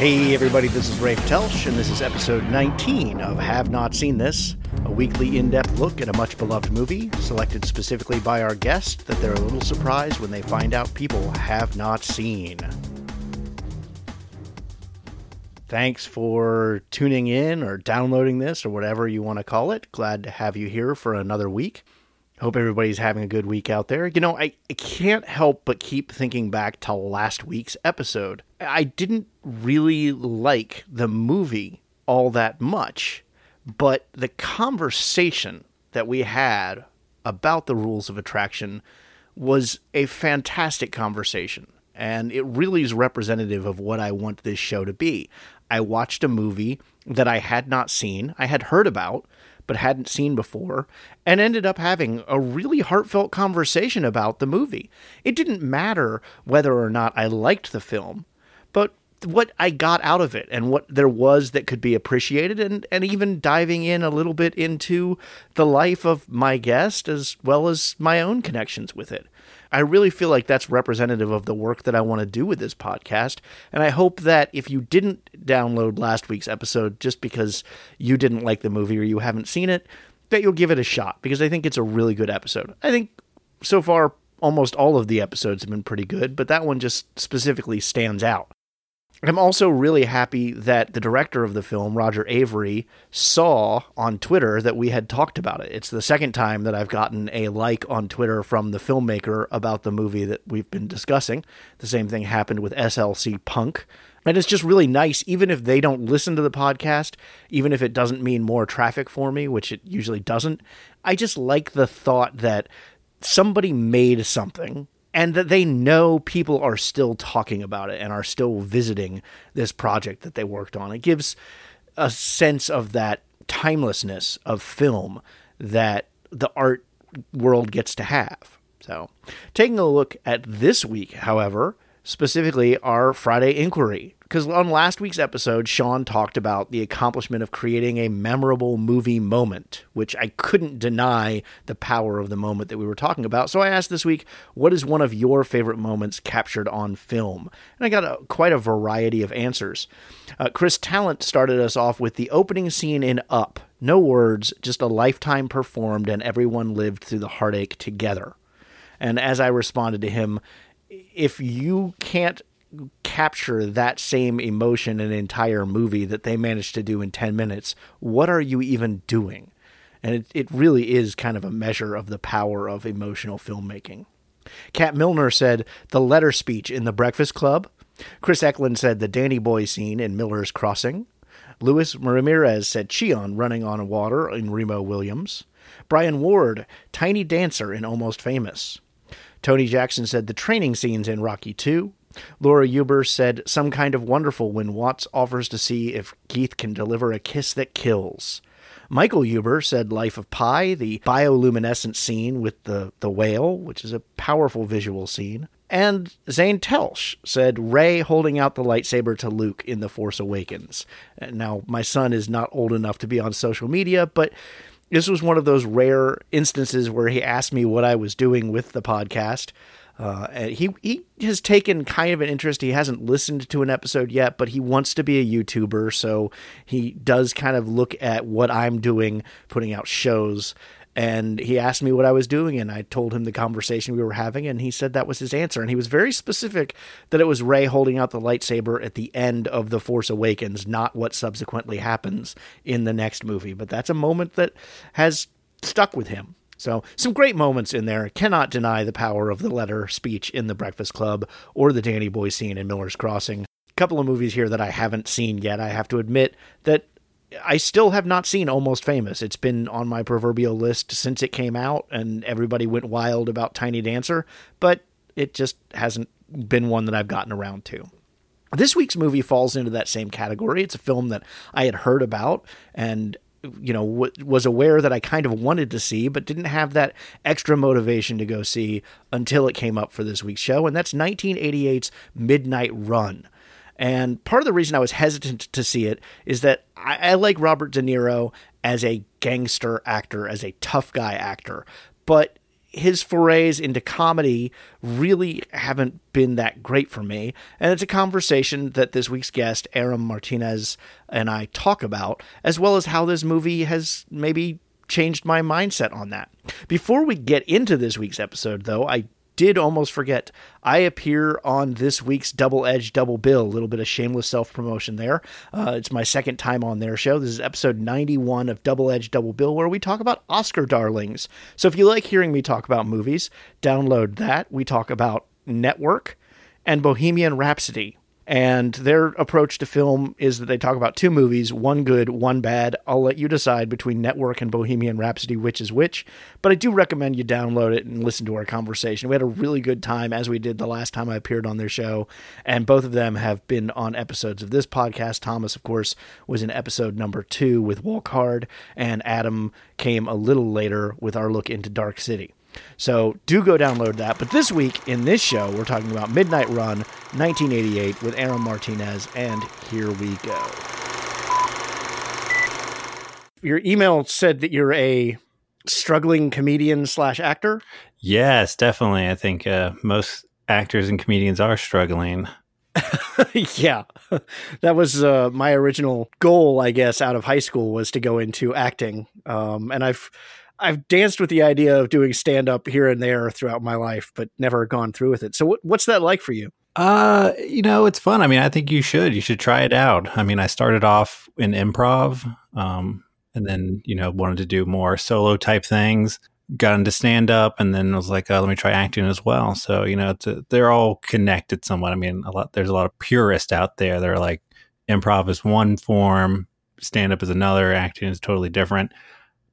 Hey, everybody, this is Rafe Telsch, and this is episode 19 of Have Not Seen This, a weekly in depth look at a much beloved movie, selected specifically by our guest that they're a little surprised when they find out people have not seen. Thanks for tuning in or downloading this or whatever you want to call it. Glad to have you here for another week. Hope everybody's having a good week out there. You know, I, I can't help but keep thinking back to last week's episode. I didn't really like the movie all that much, but the conversation that we had about the rules of attraction was a fantastic conversation. And it really is representative of what I want this show to be. I watched a movie that I had not seen, I had heard about, but hadn't seen before, and ended up having a really heartfelt conversation about the movie. It didn't matter whether or not I liked the film, but what I got out of it and what there was that could be appreciated, and, and even diving in a little bit into the life of my guest as well as my own connections with it. I really feel like that's representative of the work that I want to do with this podcast. And I hope that if you didn't download last week's episode just because you didn't like the movie or you haven't seen it, that you'll give it a shot because I think it's a really good episode. I think so far, almost all of the episodes have been pretty good, but that one just specifically stands out. I'm also really happy that the director of the film, Roger Avary, saw on Twitter that we had talked about it. It's the second time that I've gotten a like on Twitter from the filmmaker about the movie that we've been discussing. The same thing happened with SLC Punk. And it's just really nice, even if they don't listen to the podcast, even if it doesn't mean more traffic for me, which it usually doesn't. I just like the thought that somebody made something and that they know people are still talking about it and are still visiting this project that they worked on. It gives a sense of that timelessness of film that the art world gets to have. So, taking a look at this week, however, specifically our Friday inquiry. Because on last week's episode, Sean talked about the accomplishment of creating a memorable movie moment, which I couldn't deny the power of the moment that we were talking about. So I asked this week, what is one of your favorite moments captured on film? And I got a, quite a variety of answers. Uh, Chris Talent started us off with the opening scene in Up. No words, just a lifetime performed, and everyone lived through the heartache together. And as I responded to him, if you can't capture that same emotion in an entire movie that they managed to do in 10 minutes, what are you even doing? And it, it really is kind of a measure of the power of emotional filmmaking. Kat Milner said the letter speech in The Breakfast Club. Chris Eklund said the Danny Boy scene in Miller's Crossing. Luis Ramirez said Chiun running on water in Remo Williams. Brian Ward, Tiny Dancer in Almost Famous. Tony Jackson said the training scenes in Rocky 2. Laura Huber said some kind of wonderful when Watts offers to see if Keith can deliver a kiss that kills. Michael Huber said Life of Pi, the bioluminescent scene with the, the whale, which is a powerful visual scene. And Zane Telsch said Rey holding out the lightsaber to Luke in The Force Awakens. Now, my son is not old enough to be on social media, but this was one of those rare instances where he asked me what I was doing with the podcast. Uh, and he he has taken kind of an interest. He hasn't listened to an episode yet, but he wants to be a YouTuber, so he does kind of look at what I'm doing, putting out shows. And he asked me what I was doing, and I told him the conversation we were having, and he said that was his answer. And he was very specific that it was Rey holding out the lightsaber at the end of The Force Awakens, not what subsequently happens in the next movie. But that's a moment that has stuck with him. So, some great moments in there. Cannot deny the power of the letter speech in The Breakfast Club or the Danny Boy scene in Miller's Crossing. A couple of movies here that I haven't seen yet. I have to admit that I still have not seen Almost Famous. It's been on my proverbial list since it came out, and everybody went wild about Tiny Dancer, but it just hasn't been one that I've gotten around to. This week's movie falls into that same category. It's a film that I had heard about and you know w- was aware that I kind of wanted to see but didn't have that extra motivation to go see until it came up for this week's show and that's 1988's Midnight Run. And part of the reason I was hesitant to see it is that I, I like Robert De Niro as a gangster actor, as a tough guy actor, but his forays into comedy really haven't been that great for me. And it's a conversation that this week's guest, Aram Martinez, and I talk about, as well as how this movie has maybe changed my mindset on that. Before we get into this week's episode, though, I did almost forget. I appear on this week's Double Edge Double Bill. A little bit of shameless self promotion there. Uh, it's my second time on their show. This is episode 91 of Double Edge Double Bill, where we talk about Oscar darlings. So if you like hearing me talk about movies, download that. We talk about Network and Bohemian Rhapsody. And their approach to film is that they talk about two movies, one good, one bad. I'll let you decide between Network and Bohemian Rhapsody which is which. But I do recommend you download it and listen to our conversation. We had a really good time as we did the last time I appeared on their show. And both of them have been on episodes of this podcast. Thomas, of course, was in episode number two with Walk Hard, and Adam came a little later with our look into Dark City. So do go download that. But this week in this show, we're talking about Midnight Run 1988 with Aaron Martinez, and here we go. Your email said that you're a struggling comedian slash actor. Yes, definitely. I think uh, most actors and comedians are struggling. yeah, that was uh, my original goal, I guess, out of high school was to go into acting, um, and I've I've danced with the idea of doing stand up here and there throughout my life, but never gone through with it. So, what, what's that like for you? Uh, you know, it's fun. I mean, I think you should. You should try it out. I mean, I started off in improv, um, and then you know wanted to do more solo type things. Got into stand up, and then was like, oh, let me try acting as well. So you know, a, they're all connected somewhat. I mean, a lot. There's a lot of purists out there. They're like, improv is one form, stand up is another, acting is totally different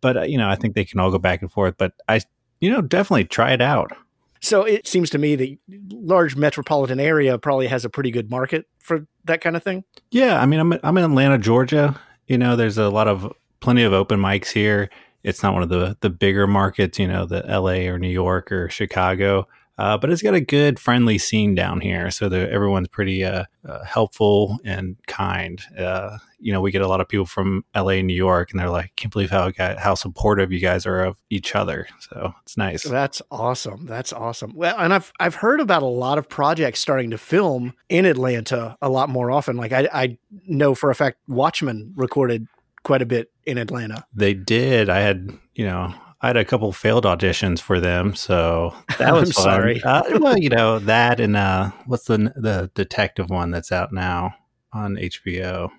but uh, you know, I think they can all go back and forth. But I, you know, definitely try it out. So it seems to me the large metropolitan area probably has a pretty good market for that kind of thing. Yeah, I mean, I'm I'm in Atlanta, Georgia. You know, there's a lot of plenty of open mics here. It's not one of the the bigger markets, you know, the L.A. or New York or Chicago. Uh, but it's got a good friendly scene down here, so everyone's pretty uh, uh, helpful and kind. Uh, you know, we get a lot of people from LA and New York, and they're like, "Can't believe how how supportive you guys are of each other." So it's nice. That's awesome. That's awesome. Well, and I've I've heard about a lot of projects starting to film in Atlanta a lot more often. Like I I know for a fact Watchmen recorded quite a bit in Atlanta. They did. I had you know I had a couple failed auditions for them, so that was fun. sorry. Uh, well, you know that and uh, what's the the detective one that's out now on HBO?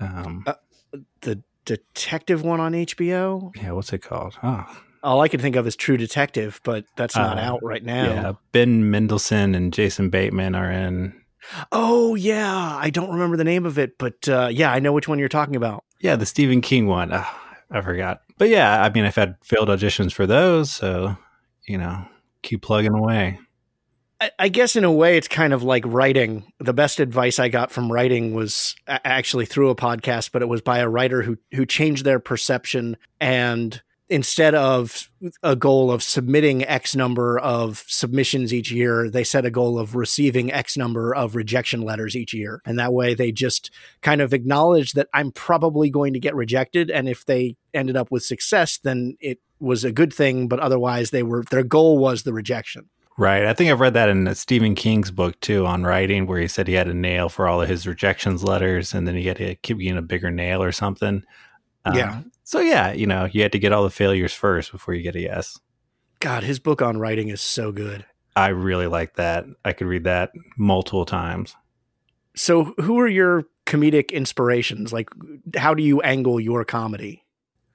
Um, uh, the detective one on HBO. Yeah, what's it called? Oh. All I can think of is True Detective, but that's not uh, out right now. Yeah, Ben Mendelsohn and Jason Bateman are in. Oh yeah, I don't remember the name of it, but uh, yeah, I know which one you're talking about. Yeah, the Stephen King one. I forgot. But yeah, I mean, I've had failed auditions for those, so you know, keep plugging away. I, I guess in a way, it's kind of like writing. The best advice I got from writing was actually through a podcast, but it was by a writer who who changed their perception and instead of a goal of submitting X number of submissions each year, they set a goal of receiving X number of rejection letters each year. And that way they just kind of acknowledge that I'm probably going to get rejected. And if they ended up with success, then it was a good thing. But otherwise, they were their goal was the rejection. Right. I think I've read that in Stephen King's book too on writing, where he said he had a nail for all of his rejections letters and then he had to keep getting a bigger nail or something. yeah. Um, So yeah, you know, you had to get all the failures first before you get a yes. God, his book on writing is so good. I really like that. I could read that multiple times. So, who are your comedic inspirations? Like, how do you angle your comedy?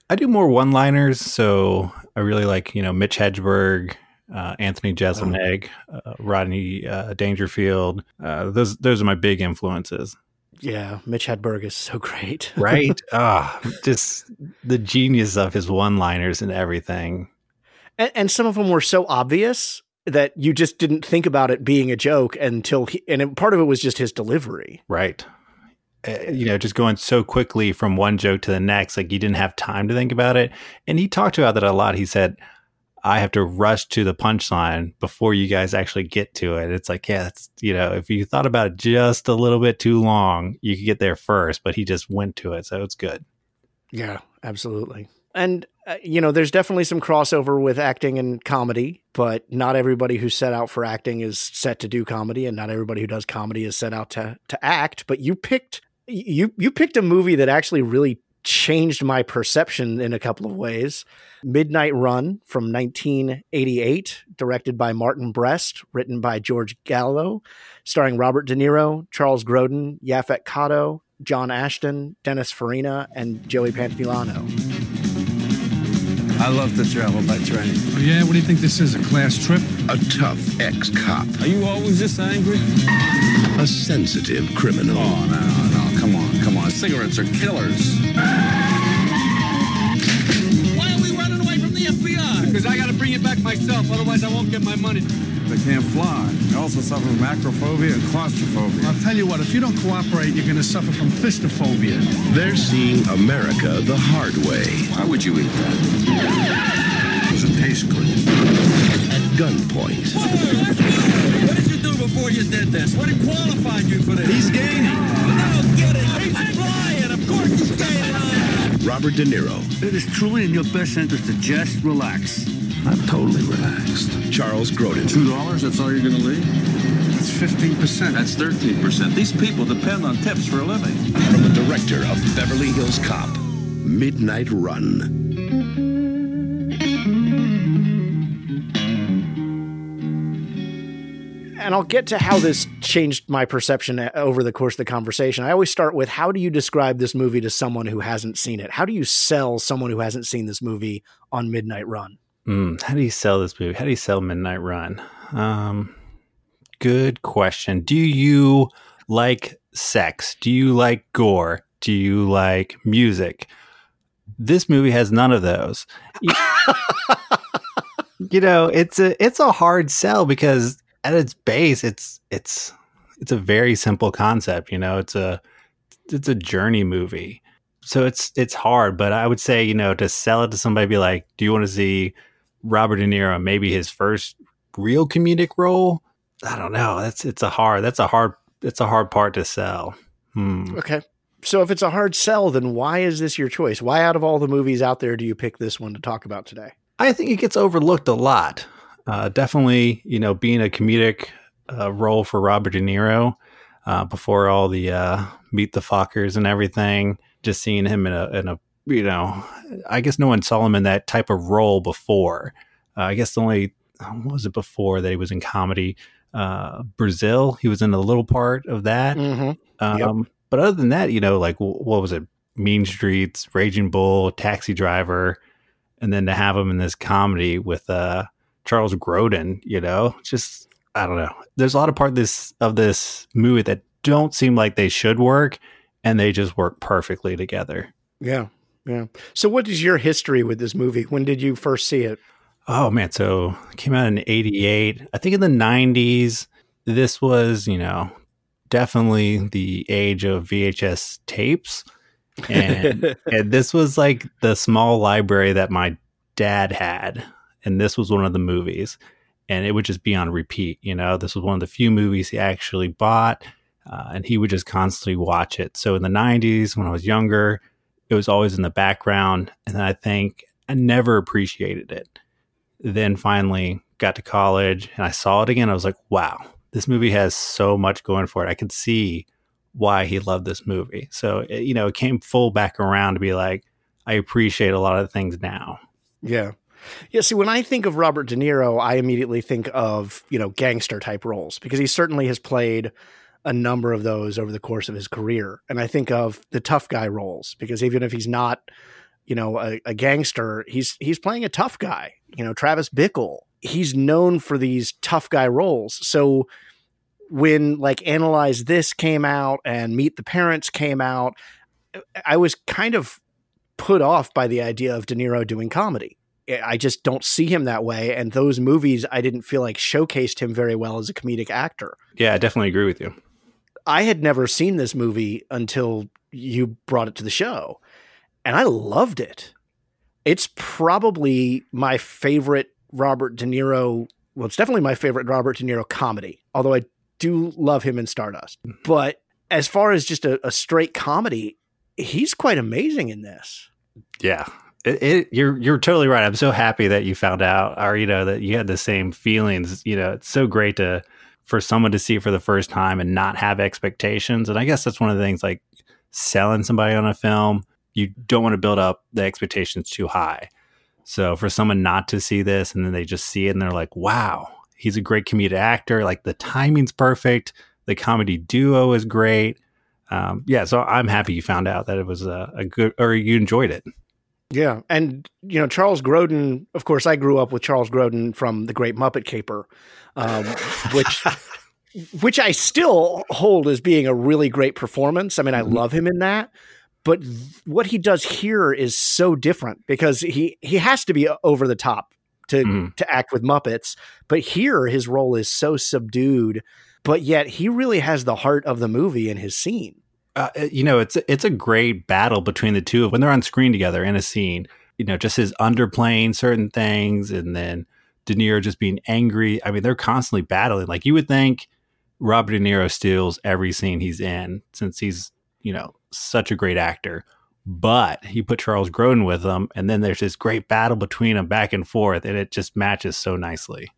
I do more one-liners, so I really like you know Mitch Hedberg, uh, Anthony Jeselnik, oh. uh, Rodney uh, Dangerfield. Uh, those those are my big influences. Yeah, Mitch Hedberg is so great. right? Ah, oh, just the genius of his one-liners and everything. And, and, some of them were so obvious that you just didn't think about it being a joke until he, and it, part of it was just his delivery. Right. Uh, you know, just going so quickly from one joke to the next, like you didn't have time to think about it. And he talked about that a lot. He said, I have to rush to the punchline before you guys actually get to it. It's like, yeah, it's, you know, if you thought about it just a little bit too long, you could get there first, but he just went to it. So it's good. Yeah, absolutely. And uh, you know, there's definitely some crossover with acting and comedy, but not everybody who's set out for acting is set to do comedy, and not everybody who does comedy is set out to to act. But you picked you you picked a movie that actually really changed my perception in a couple of ways. Midnight Run from 1988, directed by Martin Brest, written by George Gallo, starring Robert De Niro, Charles Grodin, Yaphet Kotto, John Ashton, Dennis Farina, and Joey Pantoliano. I love to travel by train. Oh, yeah? What do you think this is, a class trip? A tough ex-cop. Are you always this angry? A sensitive criminal. Oh, no, no, come on, come on. Cigarettes are killers. Because I gotta bring it back myself, otherwise I won't get my money. They can't fly. They also suffer from acrophobia and claustrophobia. I'll tell you what, if you don't cooperate, you're gonna suffer from fistophobia. They're seeing America the hard way. Why would you eat that? It Does it taste good? At gunpoint. What did you do before you did this? What qualified you for this? He's gaining. I don't get it. He's flying. Of course he's gaining. Robert De Niro. It is truly in your best interest to just relax. I'm totally relaxed. Charles Grodin. Two dollars? That's all you're going to leave? That's 15%. That's 13%. These people depend on tips for a living. From the director of Beverly Hills Cop, Midnight Run. And I'll get to how this changed my perception over the course of the conversation. I always start with how do you describe this movie to someone who hasn't seen it? How do you sell someone who hasn't seen this movie on Midnight Run? Mm, how do you sell this movie? How do you sell Midnight Run? Um, good question. Do you like sex? Do you like gore? Do you like music? This movie has none of those. You, you know, it's a it's a hard sell because at its base, it's it's it's a very simple concept. You know, it's a it's a journey movie, so it's it's hard. But I would say, you know, to sell it to somebody, be like, do you want to see Robert De Niro, maybe his first real comedic role? I don't know. That's it's a hard. That's a hard. It's a hard part to sell. Hmm. Okay. So if it's a hard sell, then why is this your choice? Why out of all the movies out there do you pick this one to talk about today? I think it gets overlooked a lot. Uh, definitely, you know, being a comedic uh, role for Robert De Niro uh, before all the uh, Meet the Fockers and everything. Just seeing him in a, in a, you know, I guess no one saw him in that type of role before. Uh, I guess the only what was it before that he was in comedy? Uh, Brazil, he was in a little part of that. Mm-hmm. Um, Yep. But other than that, you know, like what was it? Mean Streets, Raging Bull, Taxi Driver, and then to have him in this comedy with uh, Charles Grodin, you know, just I don't know. There's a lot of part of this of this movie that don't seem like they should work, and they just work perfectly together. Yeah. Yeah. So what is your history with this movie? When did you first see it? Oh man, so it came out in '88. I think in the '90s, this was you know definitely the age of VHS tapes, and, and this was like the small library that my dad had, and this was one of the movies, and it would just be on repeat. You know, this was one of the few movies he actually bought, uh, and he would just constantly watch it. So in the '90s, when I was younger, it was always in the background, and I think I never appreciated it then finally got to college and I saw it again. I was like, wow, this movie has so much going for it. I could see why he loved this movie. So, it, you know, it came full back around to be like, I appreciate a lot of things now. Yeah. Yeah. See, when I think of Robert De Niro, I immediately think of, you know, gangster type roles because he certainly has played a number of those over the course of his career. And I think of the tough guy roles because even if he's not, you know, a, a gangster, he's he's playing a tough guy. You know, Travis Bickle. He's known for these tough guy roles. So when like Analyze This came out and Meet the Parents came out, I was kind of put off by the idea of De Niro doing comedy. I just don't see him that way. And those movies, I didn't feel like showcased him very well as a comedic actor. Yeah, I definitely agree with you. I had never seen this movie until you brought it to the show, and I loved it. It's probably my favorite Robert De Niro. Well, it's definitely my favorite Robert De Niro comedy, although I do love him in Stardust. But as far as just a, a straight comedy, he's quite amazing in this. Yeah. It, it, you're you're totally right. I'm so happy that you found out, or you know, that you had the same feelings. You know, it's so great to for someone to see for the first time and not have expectations. And I guess that's one of the things like selling somebody on a film. You don't want to build up the expectations too high. So for someone not to see this and then they just see it and they're like, "Wow, he's a great comedic actor. Like the timing's perfect. The comedy duo is great." Um, yeah, so I'm happy you found out that it was a, a good or you enjoyed it. Yeah, and you know Charles Grodin. Of course, I grew up with Charles Grodin from The Great Muppet Caper, um, which which I still hold as being a really great performance. I mean, I mm-hmm. love him in that, but what he does here is so different because he he has to be over the top to mm-hmm. to act with Muppets, but here his role is so subdued, but yet he really has the heart of the movie in his scene uh, you know, it's it's a great battle between the two of when they're on screen together in a scene. You know, just his underplaying certain things, and then De Niro just being angry. I mean, they're constantly battling. Like you would think, Robert De Niro steals every scene he's in since he's you know such a great actor. But he put Charles Grodin with him, and then there's this great battle between them back and forth, and it just matches so nicely.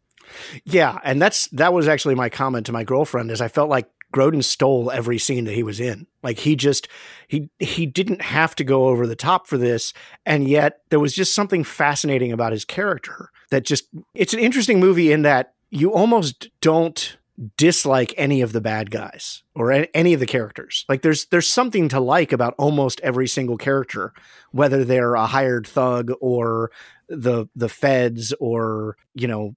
Yeah, and that's that was actually my comment to my girlfriend is I felt like Grodin stole every scene that he was in. Like he just he he didn't have to go over the top for this, and yet there was just something fascinating about his character that just it's an interesting movie in that you almost don't dislike any of the bad guys or any of the characters. Like there's there's something to like about almost every single character, whether they're a hired thug or the the feds or you know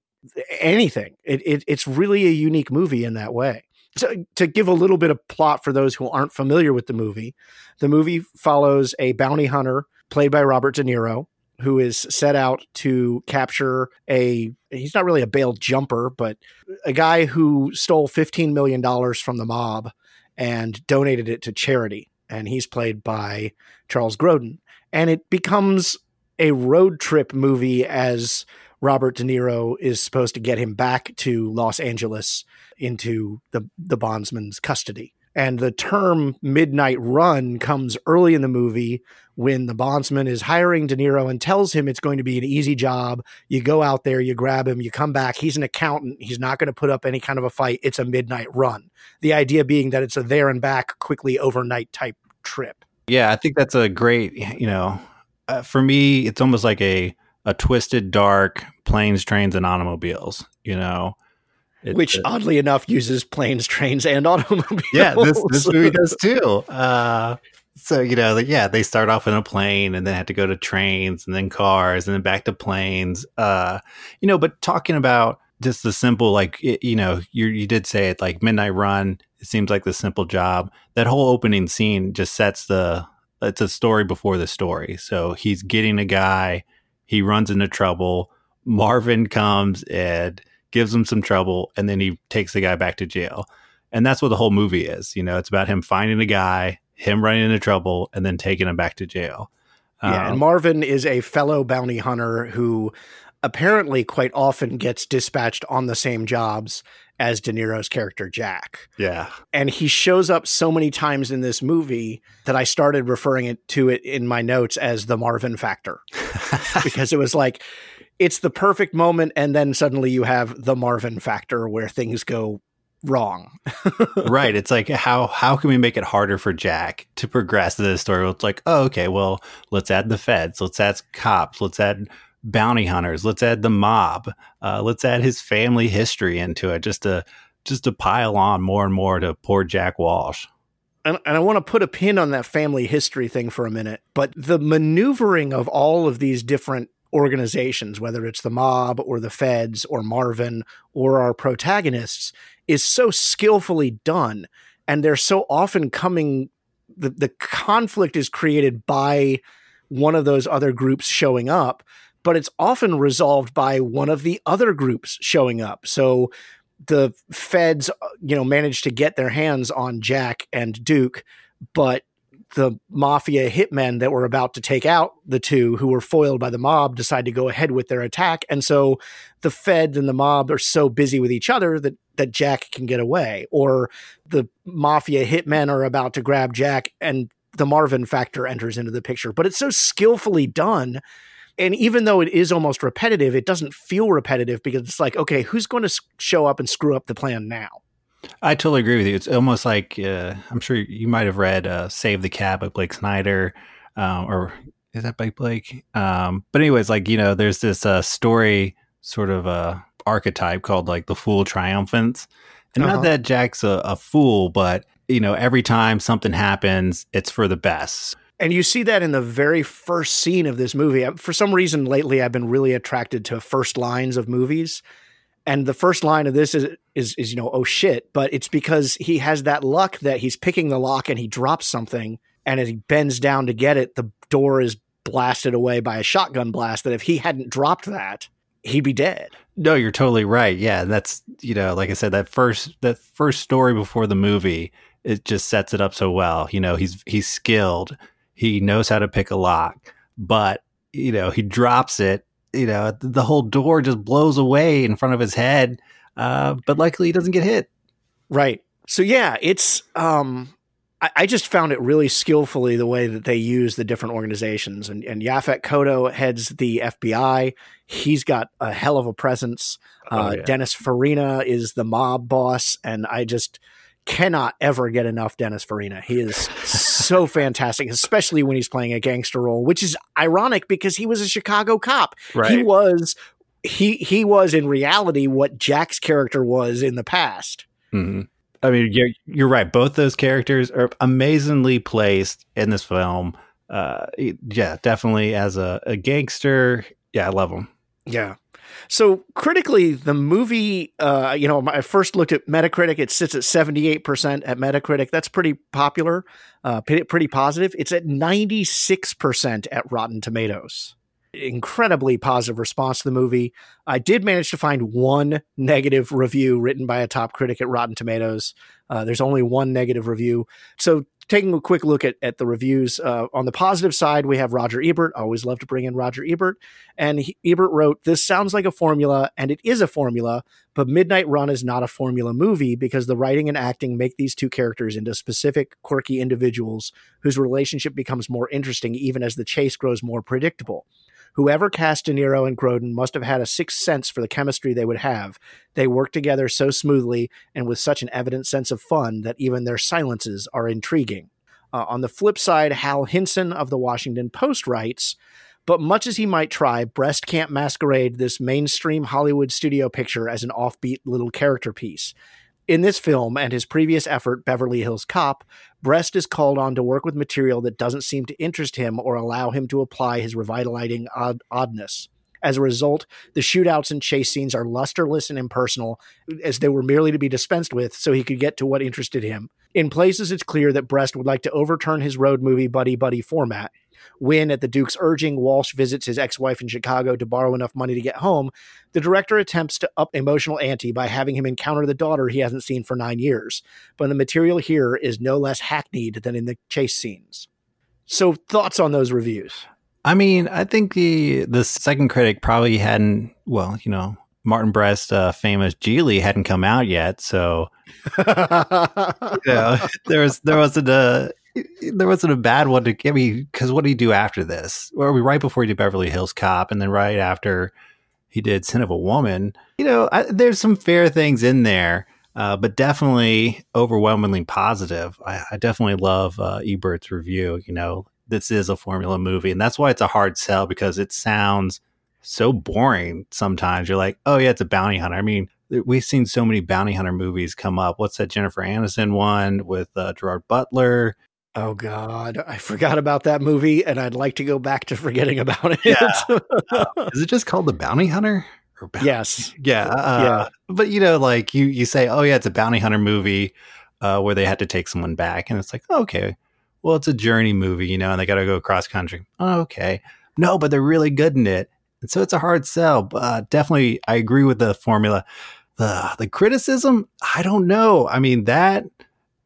anything. It, it it's really a unique movie in that way to, to give a little bit of plot for those who aren't familiar with the movie, the movie follows a bounty hunter played by Robert De Niro who is set out to capture a he's not really a bail jumper but a guy who stole 15 million dollars from the mob and donated it to charity. And he's played by Charles Grodin. And it becomes a road trip movie as Robert De Niro is supposed to get him back to Los Angeles into the the bondsman's custody. And the term midnight run comes early in the movie when the bondsman is hiring De Niro and tells him it's going to be an easy job. You go out there, you grab him, you come back. He's an accountant. He's not going to put up any kind of a fight. It's a midnight run. The idea being that it's a there and back, quickly overnight type trip. Yeah, I think that's a great, you know, uh, for me, it's almost like a, a twisted, dark planes, trains, and automobiles, you know it, Which, oddly enough, uses planes, trains, and automobiles. Yeah, this, this movie does too. Uh, so you know, like, yeah, they start off in a plane and then have to go to trains and then cars and then back to planes. Uh, you know, but talking about just the simple, like it, you know, you you did say it, like Midnight Run. It seems like the simple job. That whole opening scene just sets the. It's a story before the story. So he's getting a guy. He runs into trouble. Marvin comes and gives him some trouble, and then he takes the guy back to jail. And that's what the whole movie is. You know, it's about him finding a guy, him running into trouble, and then taking him back to jail. Yeah, um, and Marvin is a fellow bounty hunter who apparently quite often gets dispatched on the same jobs as De Niro's character Jack. Yeah. And he shows up so many times in this movie that I started referring it to it in my notes as the Marvin factor. because it was like it's the perfect moment and then suddenly you have the Marvin factor where things go wrong. right. It's like how how can we make it harder for Jack to progress the story? Well, it's like, oh, okay, well, let's add the feds, let's add cops, let's add bounty hunters, let's add the mob, uh, let's add his family history into it, just to just to pile on more and more to poor Jack Walsh. And, and I want to put a pin on that family history thing for a minute, but the maneuvering of all of these different organizations, whether it's the mob or the feds or Marvin or our protagonists, is so skillfully done. And they're so often coming, the, the conflict is created by one of those other groups showing up, but it's often resolved by one of the other groups showing up. So the feds, uh, you know, manage to get their hands on Jack and Duke, but the mafia hitmen that were about to take out the two who were foiled by the mob decide to go ahead with their attack. And so the Fed and the mob are so busy with each other that, that Jack can get away. Or the mafia hitmen are about to grab Jack and the Marvin factor enters into the picture, but it's so skillfully done. And even though it is almost repetitive, it doesn't feel repetitive because it's like, okay, who's going to show up and screw up the plan now? I totally agree with you. It's almost like uh, I'm sure you might have read uh, "Save the Cat" by Blake Snyder, um, or is that by Blake? Um, but anyways, like you know, there's this uh, story sort of uh, archetype called like the fool triumphant, and Uh-huh. not that Jack's a, a fool, but you know, every time something happens, it's for the best. And you see that in the very first scene of this movie. For some reason, lately, I've been really attracted to first lines of movies. And the first line of this is, is, is, you know, oh shit. But it's because he has that luck that he's picking the lock and he drops something. And as he bends down to get it, the door is blasted away by a shotgun blast. That if he hadn't dropped that, he'd be dead. No, you're totally right. Yeah, And that's you know, like I said, that first that first story before the movie, it just sets it up so well. You know, he's he's skilled. He knows how to pick a lock, but you know, he drops it. You know, the whole door just blows away in front of his head. Uh, but luckily, he doesn't get hit. Right. So yeah, it's um I, I just found it really skillfully the way that they use the different organizations and, and Yaphet Kotto heads the FBI. He's got a hell of a presence. Oh, Uh, yeah. Dennis Farina is the mob boss, and I just cannot ever get enough Dennis Farina. He is so fantastic, especially when he's playing a gangster role, which is ironic because he was a Chicago cop. Right. He was he he was in reality what Jack's character was in the past. hmm I mean, you're, you're right. Both those characters are amazingly placed in this film. Uh, yeah, definitely as a, a gangster. Yeah, I love him. Yeah. So critically, the movie, uh, you know, I first looked at Metacritic. It sits at seventy eight percent at Metacritic. That's pretty popular, uh, pretty, positive. It's at ninety six percent at Rotten Tomatoes. Incredibly positive response to the movie. I did manage to find one negative review written by a top critic at Rotten Tomatoes. Uh, there's only one negative review. So taking a quick look at, at the reviews, uh, on the positive side, we have Roger Ebert. I always love to bring in Roger Ebert. And he, Ebert wrote, This sounds like a formula, and it is a formula, but Midnight Run is not a formula movie because the writing and acting make these two characters into specific, quirky individuals whose relationship becomes more interesting even as the chase grows more predictable. Whoever cast De Niro and Grodin must have had a sixth sense for the chemistry they would have. They work together so smoothly and with such an evident sense of fun that even their silences are intriguing. Uh, on the flip side, Hal Hinson of the Washington Post writes, but much as he might try, Brest can't masquerade this mainstream Hollywood studio picture as an offbeat little character piece. In this film and his previous effort, Beverly Hills Cop, Brest is called on to work with material that doesn't seem to interest him or allow him to apply his revitalizing odd- oddness. As a result, the shootouts and chase scenes are lusterless and impersonal, as they were merely to be dispensed with so he could get to what interested him. In places, it's clear that Brest would like to overturn his road movie buddy buddy format. When, at the Duke's urging, Walsh visits his ex wife in Chicago to borrow enough money to get home, the director attempts to up emotional ante by having him encounter the daughter he hasn't seen for nine years. But the material here is no less hackneyed than in the chase scenes. So, thoughts on those reviews? I mean, I think the the second critic probably hadn't. Well, you know, Martin Brest, uh, famous Gigli, hadn't come out yet, so you know, there was there wasn't a there wasn't a bad one to give me because what did he do after this? Or we right before he did Beverly Hills Cop, and then right after he did Scent of a Woman. You know, I, there's some fair things in there, uh, but definitely overwhelmingly positive. I, I definitely love uh, Ebert's review. You know, this is a formula movie, and that's why it's a hard sell because it sounds so boring sometimes. You're like, oh yeah, it's a bounty hunter. I mean, we've seen so many bounty hunter movies come up. What's that Jennifer Aniston one with uh, Gerard Butler? Oh God, I forgot about that movie, and I'd like to go back to forgetting about it. Yeah. Is it just called The Bounty Hunter? Or Bounty- yes, Yeah, uh, Yeah. But you know, like you you say, oh yeah, it's a bounty hunter movie uh, where they had to take someone back, and it's like, okay, well, it's a journey movie, you know, and they got to go cross country. Oh, okay, no, but they're really good in it, and so it's a hard sell. But uh, definitely, I agree with the formula. The the criticism, I don't know. I mean that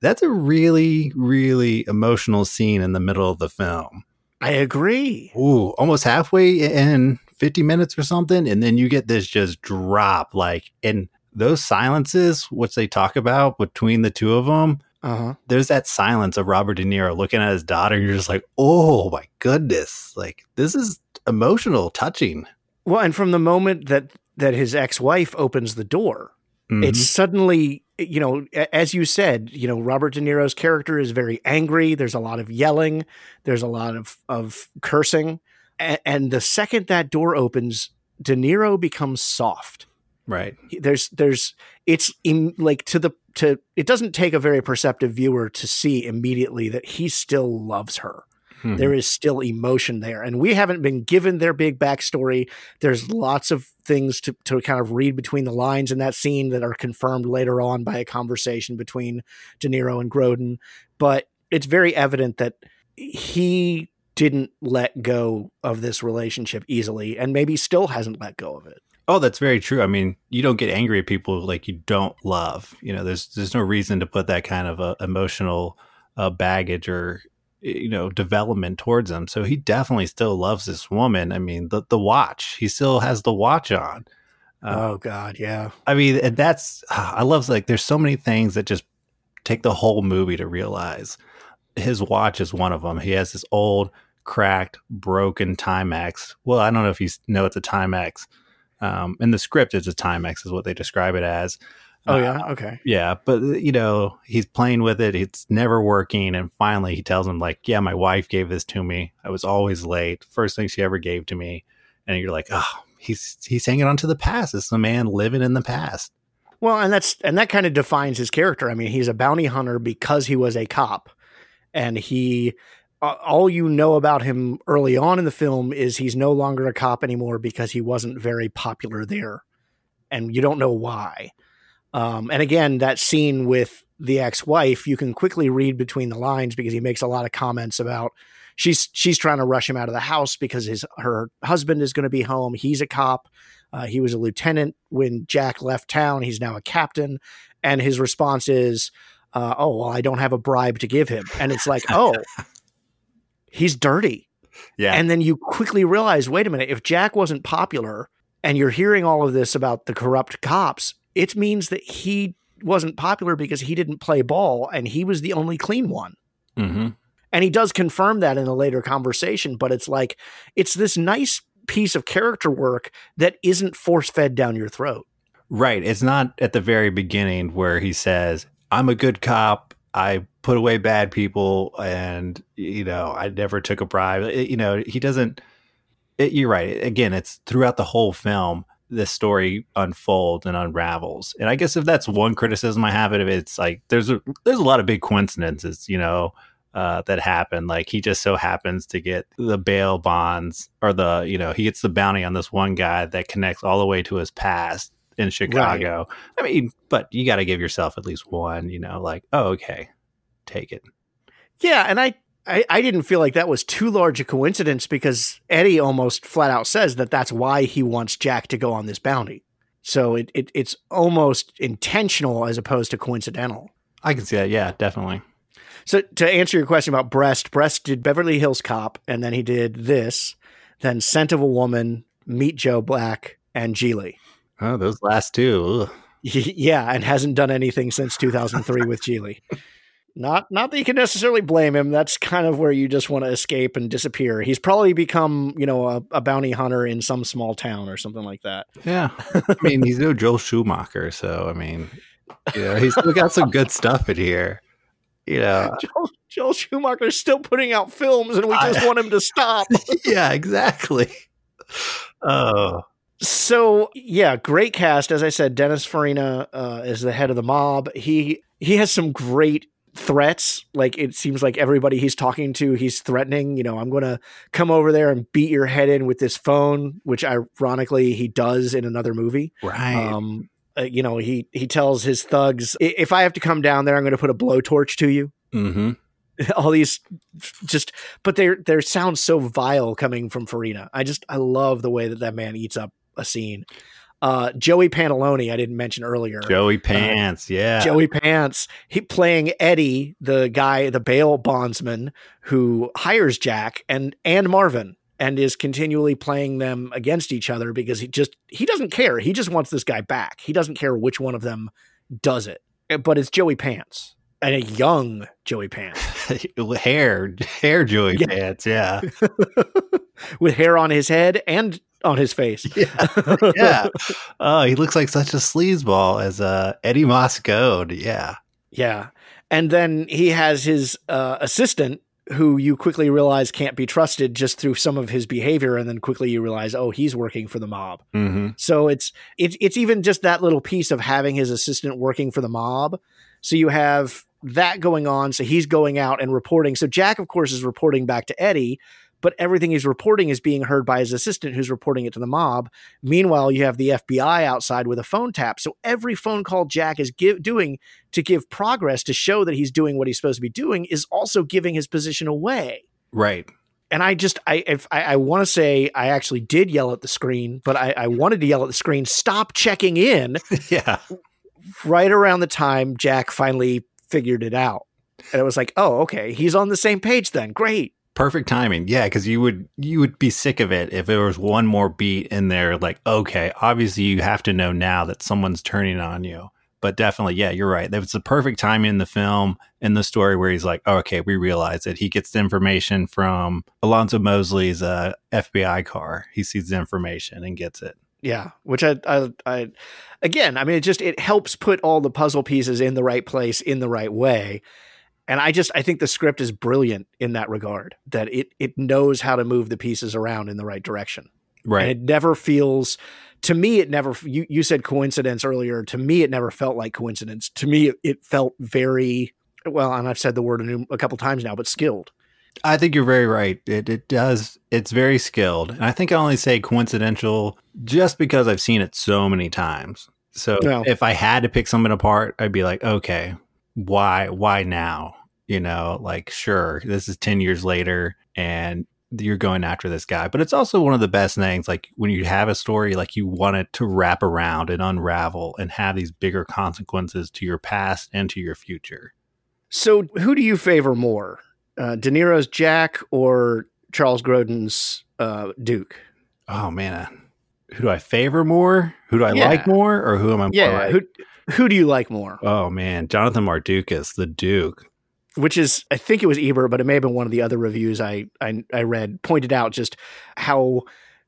that's a really really emotional scene in the middle of the film. I agree. Ooh, almost halfway in 50 minutes or something. And then you get this just drop like, and those silences, which they talk about between the two of them, Uh huh. there's that silence of Robert De Niro looking at his daughter, and you're just like, oh my goodness, like this is emotional, touching. Well, and from the moment that that his ex-wife opens the door, Mhm. it's suddenly Eh, you know as you said you know robert de niro's character is very angry. There's a lot of yelling. There's a lot of of cursing. And, and the second that door opens de niro becomes soft. Right. there's there's it's in, like to the to it doesn't take a very perceptive viewer to see immediately that he still loves her Mhm. there is still emotion there and we haven't been given their big backstory there's lots of things to, to kind of read between the lines in that scene that are confirmed later on by a conversation between de niro and grodin but it's very evident that he didn't let go of this relationship easily and maybe still hasn't let go of it Oh, that's very true. I mean, you don't get angry at people like you don't love. You know, there's there's no reason to put that kind of uh, emotional uh, baggage or you know development towards him. So he definitely still loves this woman. I mean, the the watch. He still has the watch on. Uh, oh god yeah I mean, and that's I love like there's so many things that just take the whole movie to realize. His watch is one of them. He has this old, cracked, broken Timex. Well, I don't know if you know it's a Timex. Um, in the script, it's a Timex, is what they describe it as. Oh Uh, yeah okay yeah, but uh, you know, he's playing with it. It's never working, and finally, he tells him like, "Yeah, my wife gave this to me. I was always late. First thing she ever gave to me." And you're like, "Oh, he's he's hanging on to the past. It's the man living in the past." Well, and that's and that kind of defines his character. I mean, he's a bounty hunter because he was a cop, and he uh, all you know about him early on in the film is he's no longer a cop anymore because he wasn't very popular there, and you don't know why. Um, and again, that scene with the ex-wife, you can quickly read between the lines because he makes a lot of comments about she's she's trying to rush him out of the house because his her husband is going to be home. He's a cop. Uh, he was a lieutenant when Jack left town. He's now a captain, and his response is, uh, "Oh, well, I don't have a bribe to give him." And it's like, "Oh, he's dirty." Yeah, And then you quickly realize, wait a minute, if Jack wasn't popular, and you're hearing all of this about the corrupt cops, it means that he wasn't popular because he didn't play ball, and he was the only clean one. hmm And he does confirm that in a later conversation, but it's like it's this nice piece of character work that isn't force fed down your throat. right. It's not at the very beginning where he says, "I'm a good cop. I put away bad people, and you know, I never took a bribe." It- you know, he doesn't. It, you're right. Again, it's throughout the whole film. The story unfolds and unravels, and I guess if that's one criticism I have of it, it's like there's a there's a lot of big coincidences, you know, uh, that happen. Like he just so happens to get the bail bonds, or the you know he gets the bounty on this one guy that connects all the way to his past in Chicago. I mean, but you got to give yourself at least one, you know, like oh okay, take it. Yeah, and I, I I didn't feel like that was too large a coincidence because Eddie almost flat out says that that's why he wants Jack to go on this bounty. So it, it it's almost intentional as opposed to coincidental. I can see that. Yeah, definitely. So to answer your question about Brest, Brest did Beverly Hills Cop, and then he did this, then Scent of a Woman, Meet Joe Black, and Gigli. Oh, those last two. yeah, and hasn't done anything since 2003 with Gigli. Not not that you can necessarily blame him. That's kind of where you just want to escape and disappear. He's probably become, you know, a, a bounty hunter in some small town or something like that. Yeah, I mean he's no Joel Schumacher, so I mean, you know, he's still got some good stuff in here. You know, Joel, Joel Schumacher's still putting out films, and we just I- want him to stop. yeah, exactly. Oh, So yeah, great cast. As I said, Dennis Farina uh, is the head of the mob. He he has some great threats. Like it seems like everybody he's talking to, he's threatening. You know, I'm going to come over there and beat your head in with this phone, which ironically he does in another movie. right. Um, uh, you know, he he tells his thugs, if I have to come down there, I'm going to put a blowtorch to you. mm-hmm. All these just, but they're they're sound so vile coming from Farina. I just I love the way that that man eats up a scene. Uh, Joey Pantoliano, I didn't mention earlier. Joey Pants. yeah. Joey Pants, he playing Eddie, the guy, the bail bondsman who hires Jack and and Marvin, and is continually playing them against each other because he just he doesn't care. He just wants this guy back. He doesn't care which one of them does it. But it's Joey Pants. and a young Joey Pants hair, hair Joey Yeah. Pants. Yeah. with hair on his head and on his face. yeah. Oh, he looks like such a sleazeball as uh, Eddie Moscone. Yeah. Yeah. And then he has his uh, assistant who you quickly realize can't be trusted just through some of his behavior and then quickly you realize oh he's working for the mob. Mm-hmm. So it's it's it's even just that little piece of having his assistant working for the mob. So you have that going on so he's going out and reporting. So Jack of course is reporting back to Eddie, but everything he's reporting is being heard by his assistant who's reporting it to the mob. Meanwhile, you have the FBI outside with a phone tap. So every phone call Jack is give, doing to give progress to show that he's doing what he's supposed to be doing is also giving his position away. Right. And I just, I, if I, I want to say, I actually did yell at the screen, but I, I wanted to yell at the screen, stop checking in yeah. right around the time Jack finally figured it out. And it was like, oh, okay, he's on the same page then. Great. Perfect timing. Yeah, because you would you would be sick of it if there was one more beat in there. Like, okay, obviously you have to know now that someone's turning on you. But definitely, yeah, you're right. That was the perfect timing in the film in the story where he's like, oh, okay, we realize it. He gets the information from Alonzo Mosley's uh, FBI car. He sees the information and gets it. Yeah, which I, I, I, again, I mean, it just it helps put all the puzzle pieces in the right place in the right way, and I just I think the script is brilliant in that regard. That it it knows how to move the pieces around in the right direction, Right. and it never feels. To me, it never. You you said coincidence earlier. To me, it never felt like coincidence. To me, it, it felt very well, and I've said the word a, a couple times now, but skilled. I think you're very right. It, it does. It's very skilled. And I think I only say coincidental just because I've seen it so many times. So No. if I had to pick something apart, I'd be like, okay, why, why now? You know, like, sure, this is 10 years later and you're going after this guy. But it's also one of the best things. Like when you have a story, like you want it to wrap around and unravel and have these bigger consequences to your past and to your future. So, who do you favor more, uh, De Niro's Jack or Charles Grodin's uh, Duke? Oh man, who do I favor more? Who do I Yeah. like more, or who am I? More Yeah, like? who who do you like more? Oh man, Jonathan Mardukas, the Duke. Which is, I think it was Ebert, but it may have been one of the other reviews I I, I read pointed out just how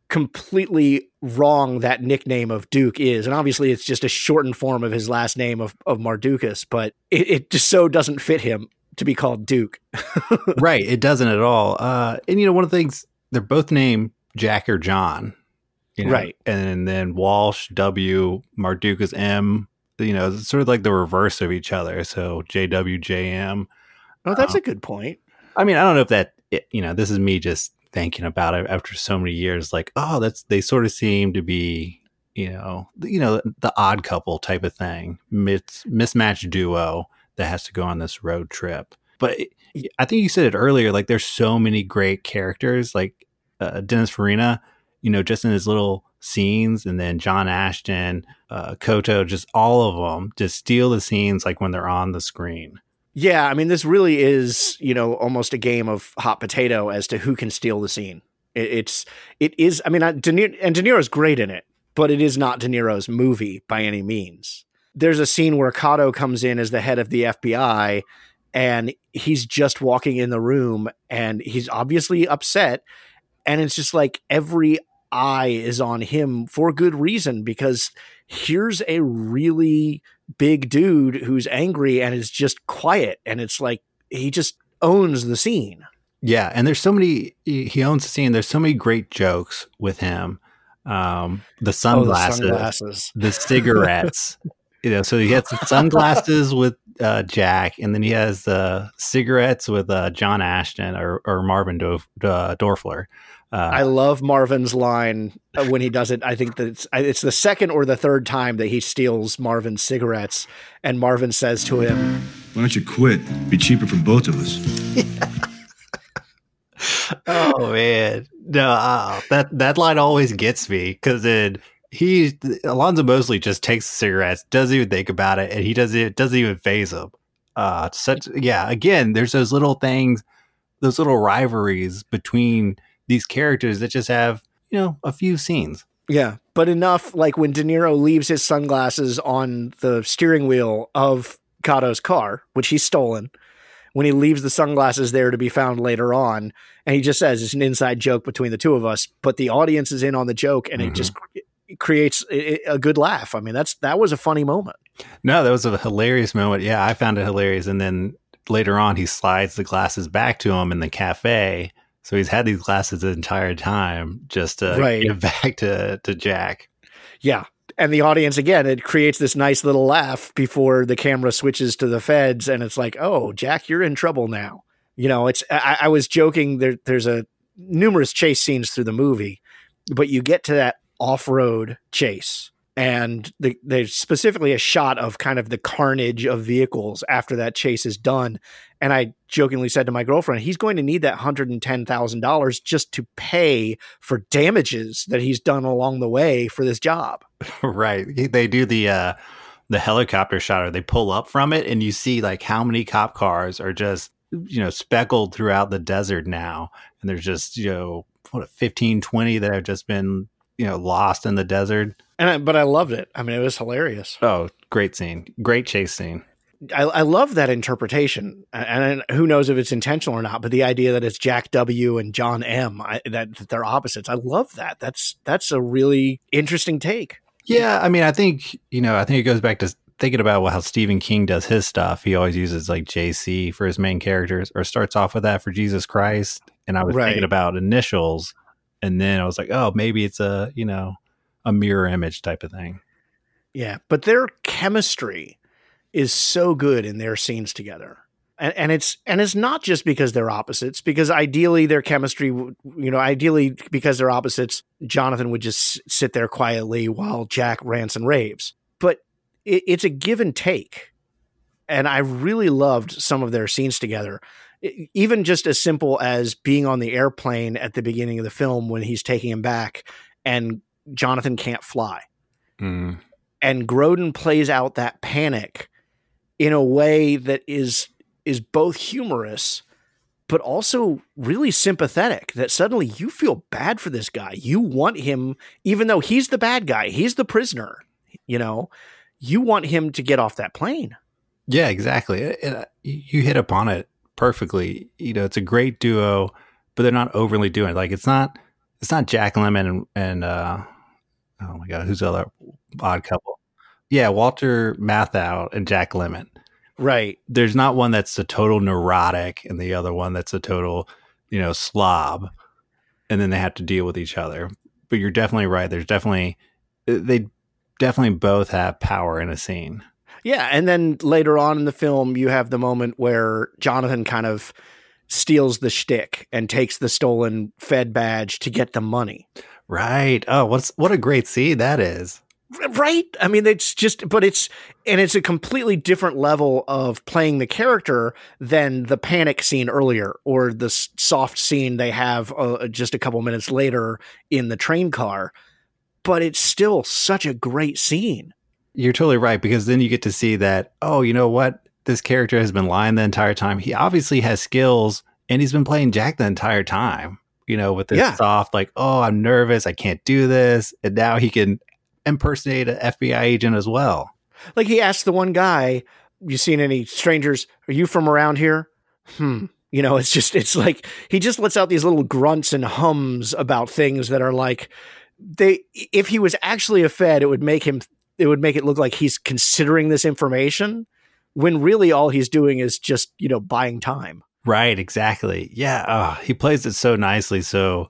completely wrong that nickname of Duke is, and obviously it's just a shortened form of his last name of of Mardukas, but it, it just so doesn't fit him to be called Duke. right, it doesn't at all. Uh, and you know, one of the things they're both named Jack or John, you know? Right. And then Walsh W, Mardukas M. You know, it's sort of like the reverse of each other. So JWJM. Oh, that's a good point. I mean, I don't know if that, it, you know, this is me just thinking about it after so many years. Like, oh, that's they sort of seem to be, you know, the- you know, the odd couple type of thing, mis- mismatched duo that has to go on this road trip. But it, I think you said it earlier. Like, there's so many great characters, like uh, Dennis Farina, you know, just in his little scenes, and then John Ashton, uh, Kotto, just all of them just steal the scenes like when they're on the screen. Yeah, I mean, this really is, you know, almost a game of hot potato as to who can steal the scene. It, it's, it is. I mean, I, De Niro, and De Niro's great in it, but it is not De Niro's movie by any means. There's a scene where Kotto comes in as the head of the FBI, and he's just walking in the room, and he's obviously upset, and it's just like every eye is on him for good reason because here's a really big dude who's angry and is just quiet and it's like he just owns the scene Yeah, and there's so many. He owns the scene. There's so many great jokes with him. Um, the sunglasses, oh, the sunglasses the cigarettes. you know, so he has the sunglasses with uh, Jack, and then he has the cigarettes with uh, John Ashton or, or Marvin Dorf, uh, Dorfler. Uh, i love marvin's line uh, when he does it i think that it's, it's the second or the third time that he steals marvin's cigarettes and marvin says to him Why don't you quit? Be cheaper for both of us. oh man, no, uh, that that line always gets me because then he Alonzo Mosley just takes the cigarettes, doesn't even think about it, and he doesn't it doesn't even phase him. Uh, such yeah. Again, there's those little things, those little rivalries between these characters that just have you know a few scenes. Yeah, but enough like when De Niro leaves his sunglasses on the steering wheel of Kotto's car, which he's stolen, when he leaves the sunglasses there to be found later on. And he just says it's an inside joke between the two of us, but the audience is in on the joke and it mm-hmm. just it creates a a good laugh. I mean, that's that was a funny moment. No, that was a hilarious moment. Yeah, I found it hilarious. And then later on, he slides the glasses back to him in the cafe. So he's had these glasses the entire time just to Right. give back to, to Jack. Yeah. And the audience, again, it creates this nice little laugh before the camera switches to the feds. And it's like, oh, Jack, you're in trouble now. You know, it's, I, I was joking. There, there's a numerous chase scenes through the movie, but you get to that off road chase. And the, there's specifically a shot of kind of the carnage of vehicles after that chase is done. And I jokingly said to my girlfriend, he's going to need that $110,000 just to pay for damages that he's done along the way for this job. right. They do the, uh, the helicopter shot or they pull up from it and you see like how many cop cars are just, you know, speckled throughout the desert now. And there's just, you know, what, 15, 20 that have just been, you know, lost in the desert. And I, but I loved it. I mean, it was hilarious. Oh, great scene. Great chase scene. I, I love that interpretation, and, who knows if it's intentional or not. But the idea that it's Jack W and John M, I, that, that they're opposites, I love that. That's that's a really interesting take. Yeah, I mean, I think you know, I think it goes back to thinking about how Stephen King does his stuff. He always uses like JC for his main characters, or starts off with that for Jesus Christ. And I was Right. thinking about initials, and then I was like, oh, maybe it's a you know a mirror image type of thing. Yeah, but their chemistry is so good in their scenes together. And, and it's and it's not just because they're opposites because ideally their chemistry you know ideally because they're opposites Jonathan would just sit there quietly while Jack rants and raves but it, it's a give and take and I really loved some of their scenes together even just as simple as being on the airplane at the beginning of the film when he's taking him back and Jonathan can't fly Mm. and Grodin plays out that panic in a way that is is both humorous but also really sympathetic that suddenly you feel bad for this guy you want him even though he's the bad guy he's the prisoner you know you want him to get off that plane Yeah, exactly. It- it- you hit upon it perfectly. You know, it's a great duo, but they're not overly doing it. Like it's not it's not Jack Lemmon and, and uh oh my god, who's the other odd couple? Yeah, Walter Matthau and Jack Lemmon. right There's not one that's a total neurotic and the other one that's a total, you know, slob. And then they have to deal with each other. But you're definitely right. There's definitely uh, they definitely both have power in a scene. Yeah, and then later on in the film, you have the moment where Jonathan kind of steals the shtick and takes the stolen Fed badge to get the money. Right. Oh, what's what a great scene that is. Right? I mean, it's just, but it's, and it's a completely different level of playing the character than the panic scene earlier or the soft scene they have uh, just a couple minutes later in the train car. But it's still such a great scene. You're totally right because then you get to see that, oh, you know what? This character has been lying the entire time. He obviously has skills and he's been playing Jack the entire time, you know, with this Yeah. soft, like, oh, I'm nervous. I can't do this. And now he can impersonate an FBI agent as well. Like he asked the one guy, "You seen any strangers? Are you from around here?" Hmm. You know, it's just it's like he just lets out these little grunts and hums about things that are like they if he was actually a fed, it would make him it would make it look like he's considering this information when really all he's doing is just, you know, buying time. Right, exactly. Yeah, oh, he plays it so nicely. So,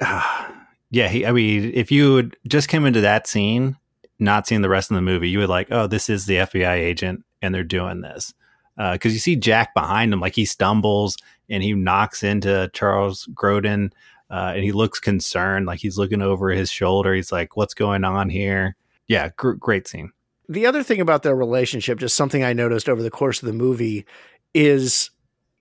uh, yeah, he. I mean, if you just came into that scene, not seeing the rest of the movie, you would like, oh, this is the FBI agent, and they're doing this because you see Jack behind him, like he stumbles and he knocks into Charles Grodin, uh, and he looks concerned, like he's looking over his shoulder. He's like, "What's going on here?" Yeah, gr- great scene. the other thing about their relationship, just something I noticed over the course of the movie, is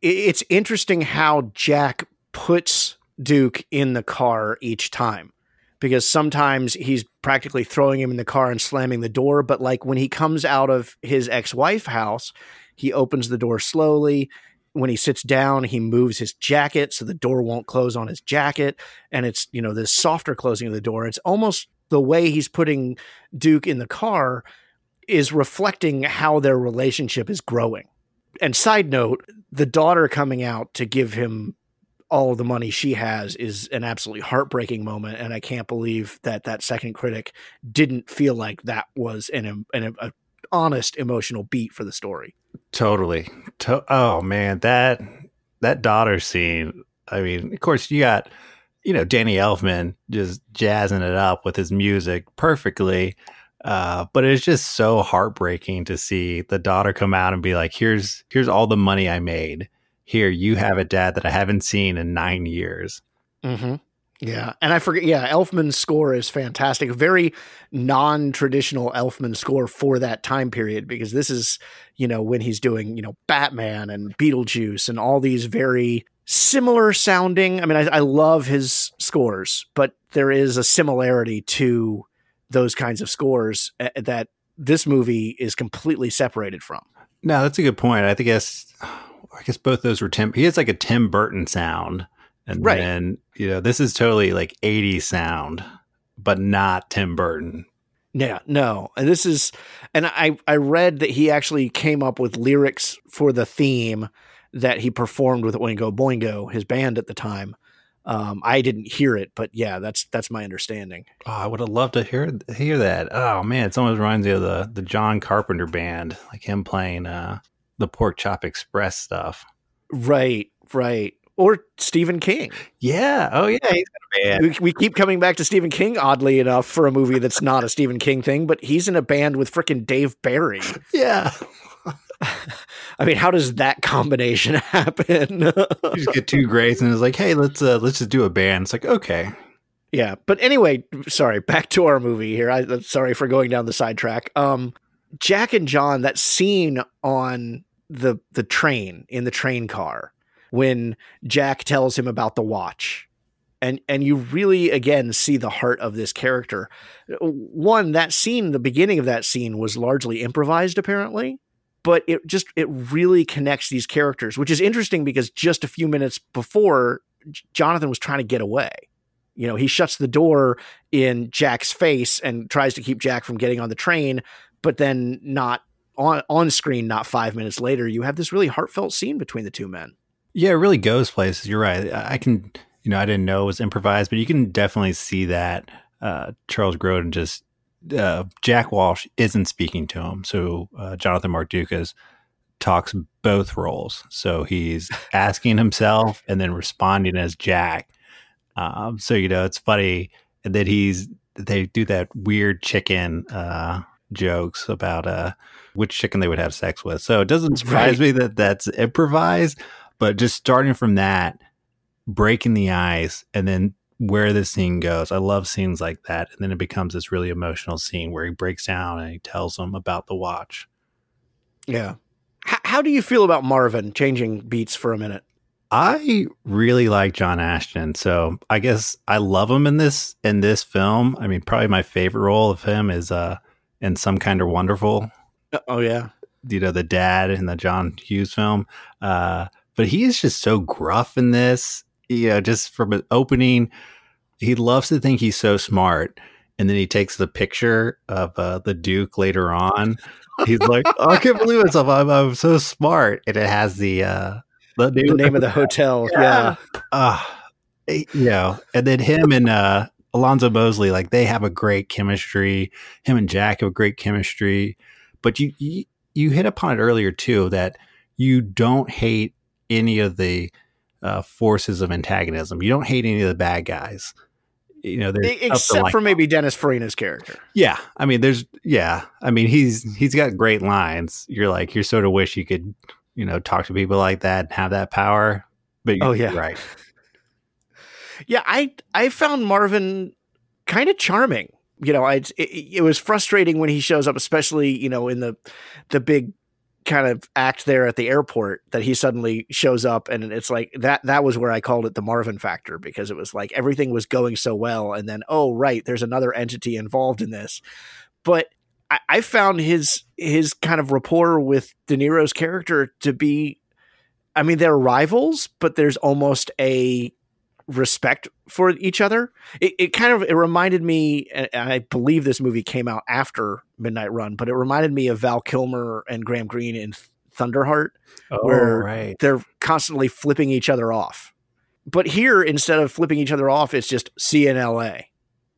it's interesting how Jack puts Duke in the car each time. Because sometimes he's practically throwing him in the car and slamming the door. But like when he comes out of his ex wife house, he opens the door slowly. When he sits down, he moves his jacket so the door won't close on his jacket. And it's, you know, this softer closing of the door. It's almost the way he's putting Duke in the car is reflecting how their relationship is growing. And side note, the daughter coming out to give him all the money she has is an absolutely heartbreaking moment and i can't believe that that second critic didn't feel like that was an, an a honest emotional beat for the story Totally. To- oh man, that that daughter scene. I mean, of course, you got you know Danny Elfman just jazzing it up with his music perfectly. Uh, but it's just so heartbreaking to see the daughter come out and be like, "Here's here's all the money I made. Here, you have a dad that I haven't seen in nine years." Mm-hmm. Yeah, and I forget. Yeah, Elfman's score is fantastic. Very non-traditional Elfman score for that time period because this is, you know, when he's doing, you know, Batman and Beetlejuice and all these very similar sounding. I mean, I, I love his scores, but there is a similarity to those kinds of scores uh, that this movie is completely separated from. No, that's a good point. I think guess I guess both those were Tim. He has like a Tim Burton sound, and Right. then you know this is totally like 80s sound, but not Tim Burton. Yeah, no. And this is and I I read that he actually came up with lyrics for the theme that he performed with Oingo Boingo, his band at the time. Um, I didn't hear it, but yeah, that's that's my understanding. Oh, I would have loved to hear hear that. Oh man, it almost reminds me of the the John Carpenter band, like him playing uh the Pork Chop Express stuff. Right, right. Or Stephen King. Yeah. Oh yeah, he's got a band. We, we keep coming back to Stephen King, oddly enough, for a movie that's not a Stephen King thing, but he's in a band with frickin' Dave Barry. Yeah. I mean, how does that combination happen? You just get two greats and it's like, hey, let's uh let's just do a band. It's like, okay. Yeah, but anyway, sorry, back to our movie here. I sorry for going down the sidetrack. Um Jack and John, that scene on the the train in the train car when Jack tells him about the watch. And and you really again see the heart of this character. One, that scene, the beginning of that scene was largely improvised apparently, but it just it really connects these characters, which is interesting because just a few minutes before Jonathan was trying to get away. You know, he shuts the door in Jack's face and tries to keep Jack from getting on the train, but then not on on screen not 5 minutes later you have this really heartfelt scene between the two men. Yeah, it really goes places. You're right. I can, you know, I didn't know it was improvised, but you can definitely see that uh, Charles Grodin just uh, Jack Walsh isn't speaking to him, so uh, Jonathan Mardukas talks both roles. So he's asking himself and then responding as Jack. Um, so you know, it's funny that he's they do that weird chicken uh, jokes about uh, which chicken they would have sex with. So it doesn't surprise me that that's improvised but just starting from that breaking the ice and then where the scene goes i love scenes like that and then it becomes this really emotional scene where he breaks down and he tells them about the watch Yeah. H- how do you feel about Marvin changing beats for a minute? i really like john ashton so i guess i love him in this in this film i mean probably my favorite role of him is uh in some kind of wonderful Oh yeah. you know the dad in the John Hughes film. Uh, but he is just so gruff in this. You know, just from an opening, he loves to think he's so smart, and then he takes the picture of uh, the Duke later on. He's like, oh, I can't believe myself. I'm, I'm so smart, and it has the uh, the name, The name of the hotel. Yeah. uh, you know, and then him and uh, Alonzo Mosley, like they have a great chemistry. Him and Jack have a great chemistry. But you, you you hit upon it earlier too that you don't hate any of the uh, forces of antagonism. You don't hate any of the bad guys. You know, there's stuff to Except like- for maybe Dennis Farina's character. yeah. I mean, there's yeah. I mean, he's he's got great lines. You're like, you sort of wish you could, you know, talk to people like that and have that power. But Oh, you're yeah. right. Yeah, I I found Marvin kind of charming. You know, I it, it was frustrating when he shows up, especially you know in the the big kind of act there at the airport that he suddenly shows up and it's like that that was where I called it the Marvin factor because it was like everything was going so well and then oh right there's another entity involved in this. But I, I found his his kind of rapport with De Niro's character to be I mean they're rivals but there's almost a respect for each other. It, it kind of it reminded me, and I believe this movie came out after Midnight Run, but it reminded me of Val Kilmer and Graham Greene in Thunderheart, Oh, where right. they're constantly flipping each other off. But here, instead of flipping each other off, it's just see you in L.A.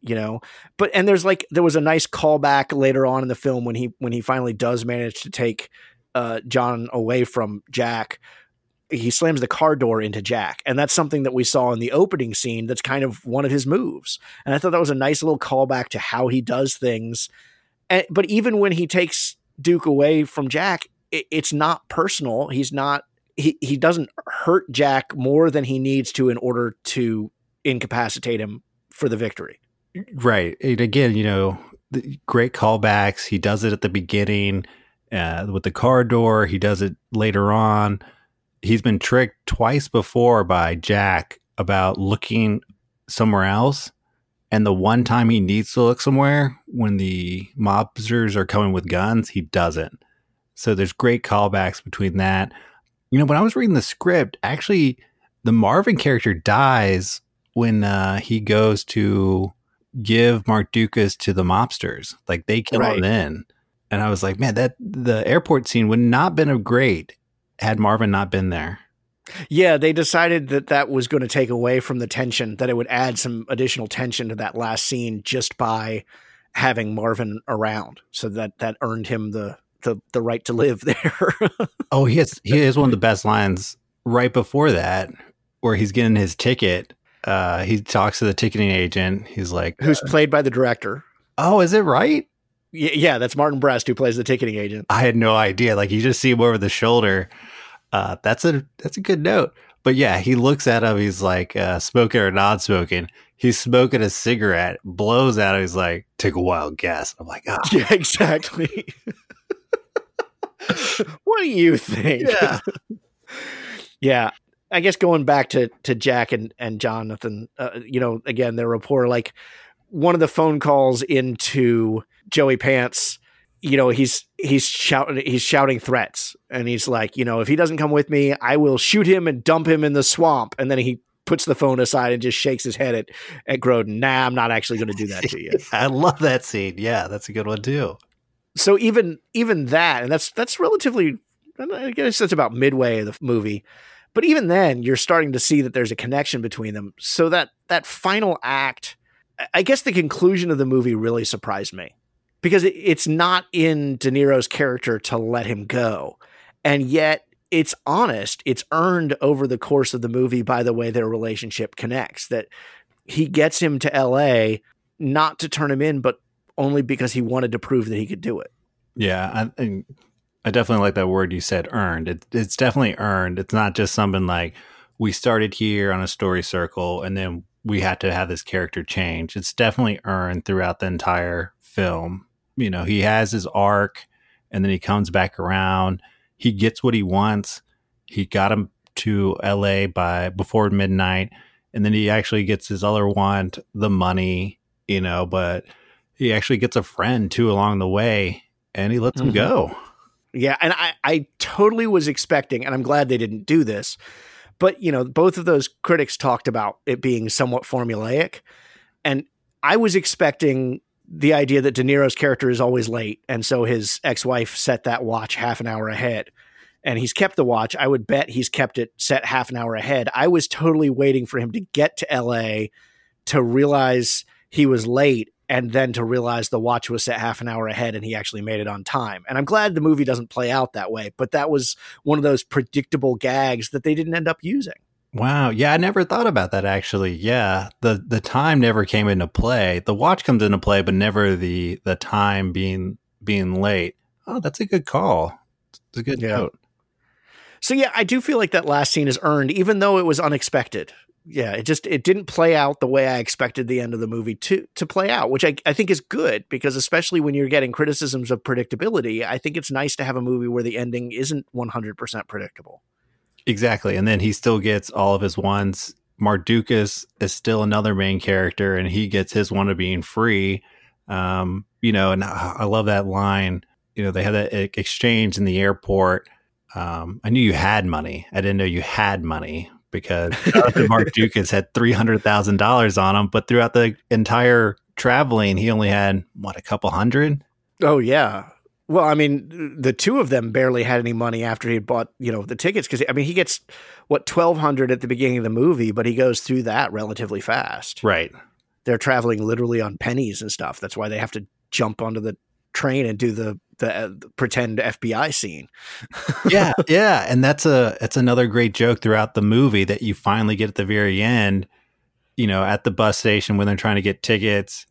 You know, but and there's like there was a nice callback later on in the film when he when he finally does manage to take uh, John away from Jack. He slams the car door into Jack, and that's something that we saw in the opening scene. That's kind of one of his moves, and I thought that was a nice little callback to how he does things. And, but even when he takes Duke away from Jack, it, it's not personal. He's not. He he doesn't hurt Jack more than he needs to in order to incapacitate him for the victory. Right. And again, you know, great callbacks. He does it at the beginning uh, with the car door. He does it later on. He's been tricked twice before by Jack about looking somewhere else. And the one time he needs to look somewhere when the mobsters are coming with guns, he doesn't. So there's great callbacks between that. You know, when I was reading the script, actually, the Marvin character dies when uh, he goes to give Mardukas to the mobsters. Like they kill Right. him then. And I was like, man, that the airport scene would not been a great had Marvin not been there. Yeah, they decided that that was going to take away from the tension, that it would add some additional tension to that last scene just by having Marvin around. So that that earned him the the, the right to live there. Oh, he has he has one of the best lines right before that, where he's getting his ticket. Uh, he talks to the ticketing agent. He's like, Who's played by the director. "Oh, is it right? Yeah, that's Martin Brest who plays the ticketing agent. I had no idea. Like you just see him over the shoulder. Uh, that's a that's a good note. But yeah, he looks at him. He's like uh, smoking or not smoking. He's smoking a cigarette. Blows at him. He's like, take a wild guess. I'm like, ah, Yeah, exactly. what do you think? Yeah. yeah. I guess going back to to Jack and and Jonathan, uh, you know, again their rapport. Like one of the phone calls into Joey Pants, you know, he's he's shouting he's shouting threats, and he's like, you know, if he doesn't come with me, I will shoot him and dump him in the swamp. And then he puts the phone aside and just shakes his head at at Grodin. Nah, I'm not actually going to do that to you. I love that scene. Yeah, that's a good one too. so even even that, and that's that's relatively, I guess that's about midway of the movie. But even then, you're starting to see that there's a connection between them. So that that final act, I guess the conclusion of the movie really surprised me because it, it's not in De Niro's character to let him go, and yet it's honest. It's earned over the course of the movie by the way their relationship connects. That he gets him to L.A. not to turn him in, but only because he wanted to prove that he could do it. Yeah, I, I- I definitely like that word you said, earned. It, it's definitely earned. It's not just something like we started here on a story circle and then we had to have this character change. It's definitely earned throughout the entire film. You know, he has his arc and then he comes back around. He gets what he wants. He got him to LA by before midnight and then he actually gets his other want, the money, you know, but he actually gets a friend too along the way and he lets him Mhm. go. Yeah, and I, I totally was expecting, and I'm glad they didn't do this. But you know, both of those critics talked about it being somewhat formulaic, and I was expecting the idea that De Niro's character is always late, and so his ex-wife set that watch half an hour ahead, and he's kept the watch. I would bet he's kept it set half an hour ahead. I was totally waiting for him to get to L.A. to realize he was late and then to realize the watch was set half an hour ahead and he actually made it on time. And I'm glad the movie doesn't play out that way, but that was one of those predictable gags that they didn't end up using. Wow. Yeah, I never thought about that actually. Yeah. The the time never came into play. The watch comes into play, but never the the time being being late. Oh, that's a good call. It's a good Yeah. note. So yeah, I do feel like that last scene is earned even though it was unexpected. Yeah, it just it didn't play out the way I expected the end of the movie to to play out, which I, I think is good because especially when you're getting criticisms of predictability, I think it's nice to have a movie where the ending isn't 100% predictable. Exactly. And then he still gets all of his ones. Mardukas is still another main character and he gets his one of being free. Um, you know, and I love that line. You know, they had that exchange in the airport. Um, I knew you had money. I didn't know you had money, because Mark Dukas had three hundred thousand dollars on him, but throughout the entire traveling, he only had what a couple hundred. Oh yeah. Well, I mean, the two of them barely had any money after he bought, you know, the tickets because I mean, he gets what twelve hundred at the beginning of the movie, but he goes through that relatively fast. Right. They're traveling literally on pennies and stuff. That's why they have to jump onto the train and do the the, uh, pretend FBI scene. yeah, yeah, and that's a that's another great joke throughout the movie that you finally get at the very end. You know, at the bus station when they're trying to get tickets,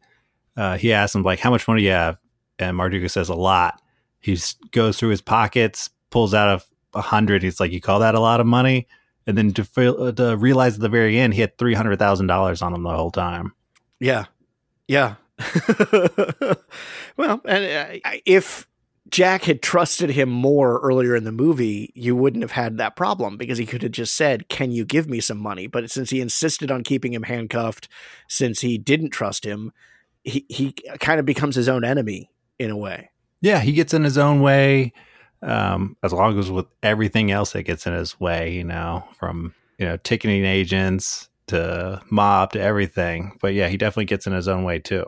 uh, he asks them like, "How much money do you have?" And Marduka says, "A lot." He goes through his pockets, pulls out a, a hundred. He's like, "You call that a lot of money?" And then to, feel, to realize at the very end, he had three hundred thousand dollars on him the whole time. Yeah, yeah. well, and uh, if Jack had trusted him more earlier in the movie, you wouldn't have had that problem because he could have just said, Can you give me some money? But since he insisted on keeping him handcuffed, since he didn't trust him, he, he kind of becomes his own enemy in a way. Yeah, he gets in his own way. Um, as long as with everything else that gets in his way, you know, from you know, ticketing agents to mob to everything. But yeah, he definitely gets in his own way too.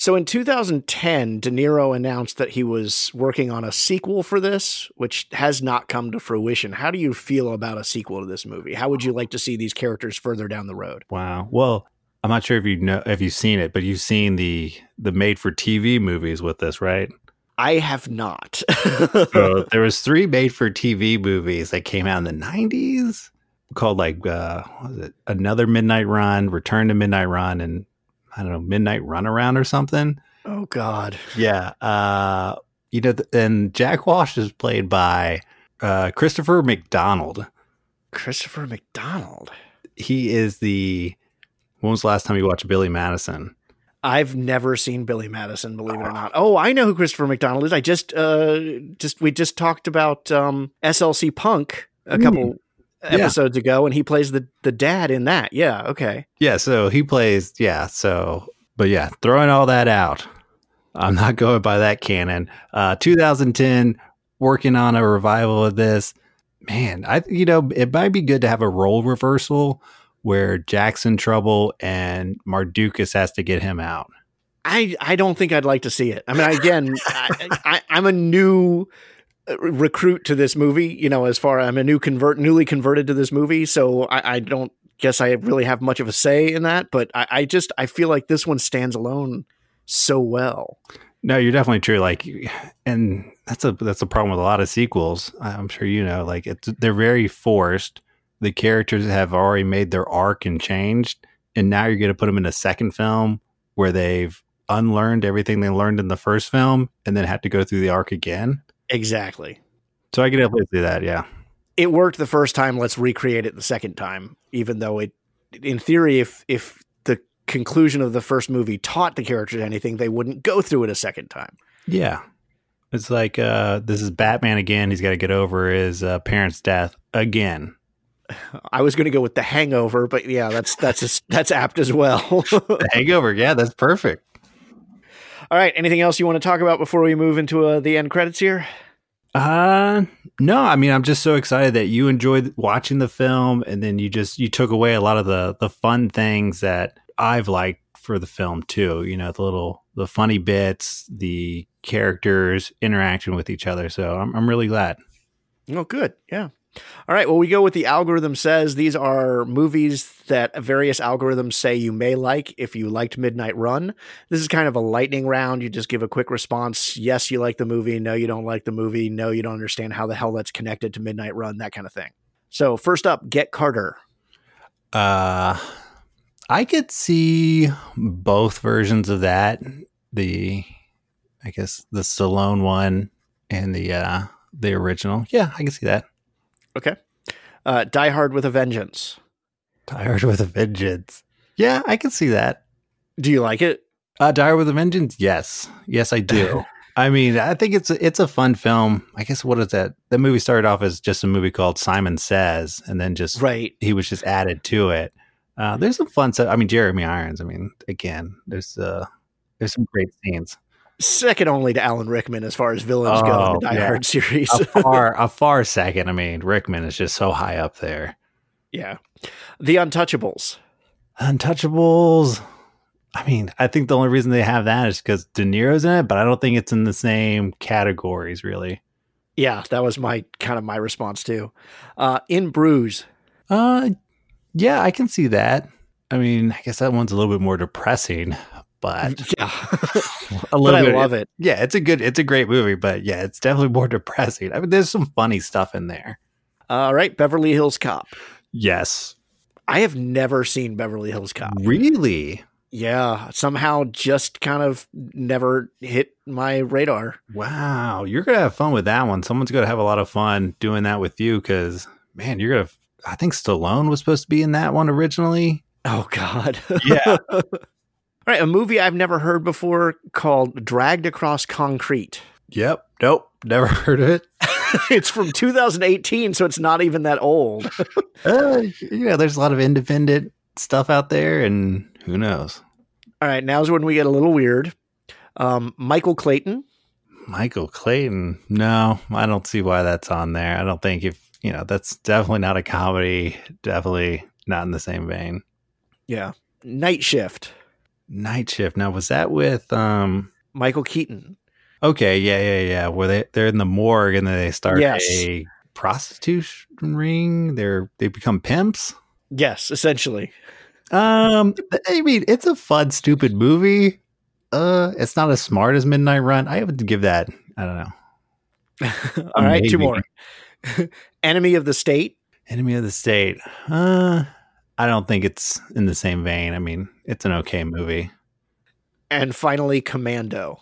So in 2010, De Niro announced that he was working on a sequel for this, which has not come to fruition. How do you feel about a sequel to this movie? How would you like to see these characters further down the road? Wow. Well, I'm not sure if you know if you've seen it, but you've seen the the made for TV movies with this, right? I have not. so there was three made for TV movies that came out in the 90s called like uh what was it? Another Midnight Run, Return to Midnight Run and I don't know, Midnight Runaround or something. Oh God. Yeah. Uh, you know, and Jack Walsh is played by uh, Christopher McDonald. Christopher McDonald. He is the. When was the last time you watched Billy Madison? I've never seen Billy Madison, believe it or not. Oh, I know who Christopher McDonald is. I just, uh, just we just talked about um, SLC Punk a couple mm episodes yeah. ago, and he plays the the dad in that. Yeah, okay. Yeah, so he plays. Yeah, so but yeah, throwing all that out, I'm not going by that canon. Uh, 2010, working on a revival of this. Man, I you know it might be good to have a role reversal where Jackson trouble and Mardukas has to get him out. I, I don't think I'd like to see it. I mean, again, I, I, I'm a new recruit to this movie. You know, as far I'm a new convert, newly converted to this movie, so I, I don't guess I really have much of a say in that. But I, I just I feel like this one stands alone so well. No, you're definitely true. Like, and that's a that's a problem with a lot of sequels. I'm sure you know. Like, it's they're very forced. The characters have already made their arc and changed, and now you're going to put them in a second film where they've unlearned everything they learned in the first film, and then have to go through the arc again. Exactly. So I can definitely see that. Yeah. It worked the first time. Let's recreate it the second time, even though it, in theory, if if the conclusion of the first movie taught the characters anything, they wouldn't go through it a second time. Yeah. It's like uh, this is Batman again. He's got to get over his uh, parents' death again. I was going to go with the Hangover, but yeah, that's that's that's apt as well. the Hangover, yeah, that's perfect. All right. Anything else you want to talk about before we move into uh, the end credits here? Uh no, I mean I'm just so excited that you enjoyed watching the film and then you just you took away a lot of the the fun things that I've liked for the film too. You know, the little the funny bits, the characters interaction with each other. So I'm I'm really glad. Oh, good. Yeah. All right. Well, we go with the algorithm says these are movies that various algorithms say you may like if you liked Midnight Run. This is kind of a lightning round. You just give a quick response. Yes, you like the movie. No, you don't like the movie. No, you don't understand how the hell that's connected to Midnight Run, that kind of thing. So, first up, Get Carter. Uh, I could see both versions of that. The, I guess, the Stallone one and the, uh, the original. Yeah, I can see that. Okay. Uh, Die Hard with a Vengeance. Die Hard with a Vengeance. Yeah, I can see that. Do you like it? Uh, Die Hard with a Vengeance. Yes, yes, I do. I mean, I think it's a, it's a fun film. I guess what is that? The movie started off as just a movie called Simon Says, and then just right. He was just added to it. Uh, there's some fun stuff. I mean, Jeremy Irons. I mean, again, there's uh, there's some great scenes second only to Alan Rickman as far as villains oh, go in the Die yeah. Hard series. a far, a far second. I mean, Rickman is just so high up there. Yeah. The Untouchables. Untouchables. I mean, I think the only reason they have that is because De Niro's in it, but I don't think it's in the same categories, really. Yeah, that was my kind of my response too. Uh, in Bruges. Uh, yeah, I can see that. I mean, I guess that one's a little bit more depressing, but Yeah. a little but I love it. Yeah, it's a good, it's a great movie, but yeah, it's definitely more depressing. I mean, there's some funny stuff in there. All right, Beverly Hills Cop. Yes, I have never seen Beverly Hills Cop. really. Yeah, somehow just kind of never hit my radar. Wow, you're gonna have fun with that one. Someone's gonna have a lot of fun doing that with you because, man, you're gonna. I think Stallone was supposed to be in that one originally. Oh God. Yeah. All right, a movie I've never heard before called Dragged Across Concrete. Yep. Nope. Never heard of it. it's from 2018, so it's not even that old. Uh, yeah, there's a lot of independent stuff out there, and who knows? All right, now's when we get a little weird. Um, Michael Clayton. Michael Clayton. No, I don't see why that's on there. I don't think if you know that's definitely not a comedy. Definitely not in the same vein. Yeah. Night Shift. Night Shift. Now, was that with um? Michael Keaton. Okay, yeah, yeah, yeah. Where they they're in the morgue and then they start Yes. a prostitution ring. They're they become pimps. Yes, essentially. Um, I mean, it's a fun, stupid movie. Uh, it's not as smart as Midnight Run. I would give that. I don't know. All right, two more. Enemy of the State. Enemy of the State. Uh, I don't think it's in the same vein. I mean, it's an okay movie. And finally, Commando.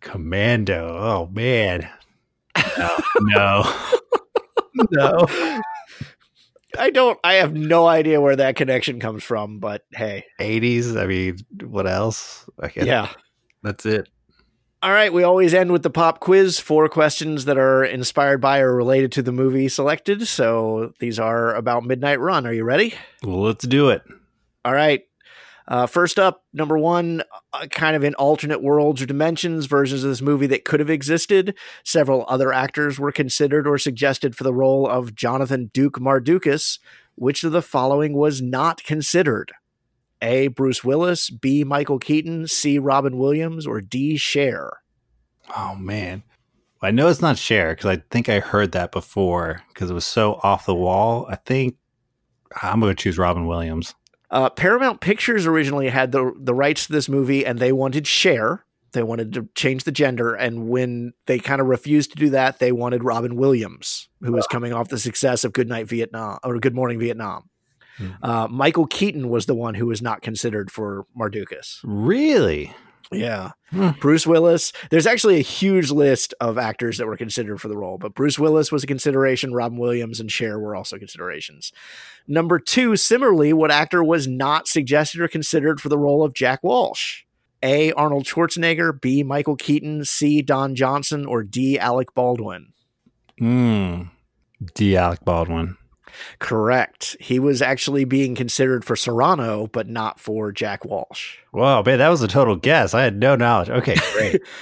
Commando. Oh man. No, no, no. I don't, I have no idea where that connection comes from, but hey. 80s. I mean, what else? I guess Yeah. that's it. All right, we always end with the pop quiz. Four questions that are inspired by or related to the movie selected. So these are about Midnight Run. Are you ready? Well, let's do it. All right. Uh, first up, number one, uh, kind of in alternate worlds or dimensions, versions of this movie that could have existed. Several other actors were considered or suggested for the role of Jonathan Duke Mardukas. Which of the following was not considered? A. Bruce Willis, B. Michael Keaton, C. Robin Williams, or D. Cher? Oh man. I know it's not Cher because I think I heard that before because it was so off the wall. I think I'm going to choose Robin Williams. Uh, Paramount Pictures originally had the the rights to this movie, and they wanted Cher. They wanted to change the gender, and when they kind of refused to do that, they wanted Robin Williams, who was coming off the success of Good Night Vietnam or Good Morning Vietnam. Uh, Michael Keaton was the one who was not considered for Mardukas. Really? Yeah. Bruce Willis. There's actually a huge list of actors that were considered for the role, but Bruce Willis was a consideration. Robin Williams and Cher were also considerations. Number two, similarly, what actor was not suggested or considered for the role of Jack Walsh? A. Arnold Schwarzenegger, B. Michael Keaton, C. Don Johnson, or D. Alec Baldwin? Hmm. D. Alec Baldwin. Correct. He was actually being considered for Serrano, but not for Jack Walsh. Whoa, man, that was a total guess. I had no knowledge. Okay, great.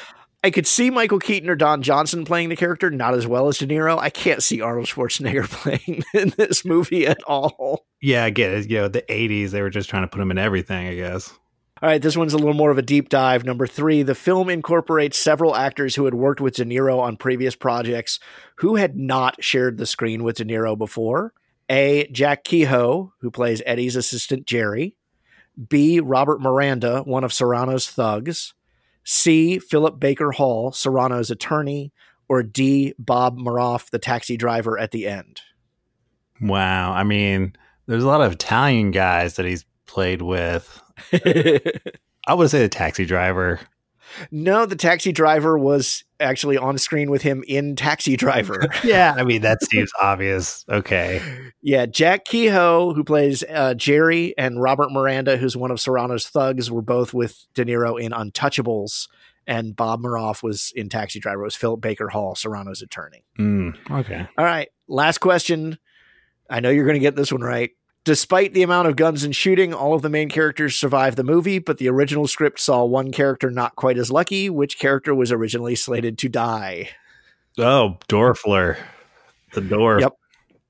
I could see Michael Keaton or Don Johnson playing the character, not as well as De Niro. I can't see Arnold Schwarzenegger playing in this movie at all. yeah, I get it. You know, the 80s, they were just trying to put him in everything, I guess. All right, this one's a little more of a deep dive. Number three, the film incorporates several actors who had worked with De Niro on previous projects who had not shared the screen with De Niro before. A. Jack Kehoe, who plays Eddie's assistant Jerry. B. Robert Miranda, one of Serrano's thugs. C. Philip Baker Hall, Serrano's attorney. Or D. Bob Maroff, the taxi driver at the end. Wow. I mean, there's a lot of Italian guys that he's played with. I would say the taxi driver. no, the taxi driver was actually on screen with him in Taxi Driver. Yeah, I mean, that seems obvious. Okay. Yeah, Jack Kehoe, who plays uh, Jerry, and Robert Miranda, who's one of Serrano's thugs, were both with De Niro in Untouchables, and Bob Maroff was in Taxi Driver. It was Philip Baker Hall, Serrano's attorney. Mm, okay. All right, last question. I know you're going to get this one right. Despite the amount of guns and shooting, all of the main characters survive the movie, but the original script saw one character not quite as lucky. Which character was originally slated to die? Oh, Dorfler. The Dorf. Yep.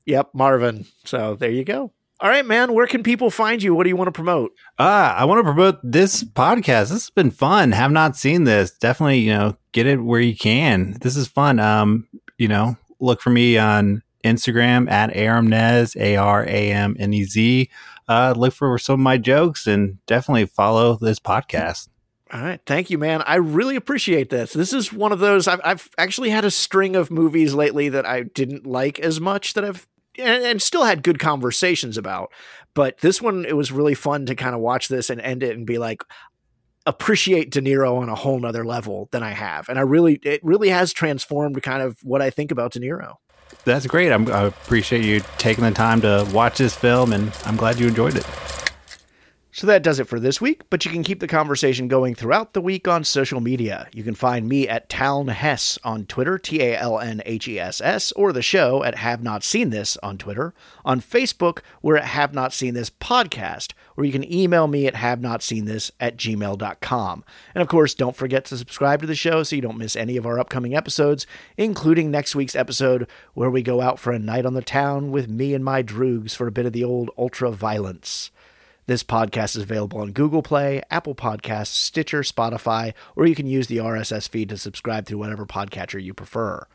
Yep, Marvin. So there you go. All right, man. Where can people find you? What do you want to promote? Ah, I want to promote this podcast. This has been fun. Have not seen this. Definitely, you know, get it where you can. This is fun. Um, you know, look for me on Instagram at Aramnez, A R A M N E Z. Uh, look for some of my jokes and definitely follow this podcast. All right. Thank you, man. I really appreciate this. This is one of those, I've, I've actually had a string of movies lately that I didn't like as much that I've and, and, still had good conversations about. But this one, it was really fun to kind of watch this and end it and be like, appreciate De Niro on a whole nother level than I have. And I really, it really has transformed kind of what I think about De Niro. That's great. I'm, I appreciate you taking the time to watch this film, and I'm glad you enjoyed it. So that does it for this week, but you can keep the conversation going throughout the week on social media. You can find me at Taln Hess on Twitter, T A L N H E S S, or the show at Have Not Seen This on Twitter. On Facebook, we're at Have Not Seen This Podcast, or you can email me at Have Not Seen This at gmail.com. And of course, don't forget to subscribe to the show so you don't miss any of our upcoming episodes, including next week's episode where we go out for a night on the town with me and my droogs for a bit of the old ultra violence. This podcast is available on Google Play, Apple Podcasts, Stitcher, Spotify, or you can use the RSS feed to subscribe through whatever podcatcher you prefer.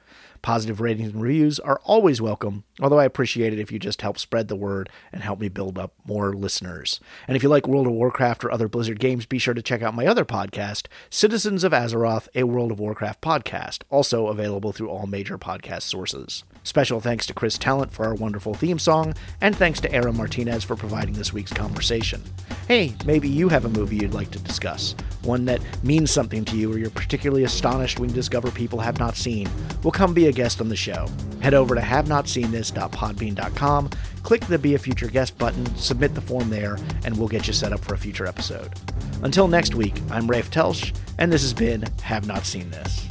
Positive ratings and reviews are always welcome, although I appreciate it if you just help spread the word and help me build up more listeners. And if you like World of Warcraft or other Blizzard games, be sure to check out my other podcast, Citizens of Azeroth, a World of Warcraft podcast, also available through all major podcast sources. Special thanks to Chris Talent for our wonderful theme song, and thanks to Aaron Martinez for providing this week's conversation. Hey, maybe you have a movie you'd like to discuss, one that means something to you or you're particularly astonished when you discover people have not seen. Well, come be a guest on the show. Head over to havenotseenthis.podbean.com, click the Be a Future Guest button, submit the form there, and we'll get you set up for a future episode. Until next week, I'm Rafe Telsch, and this has been Have Not Seen This.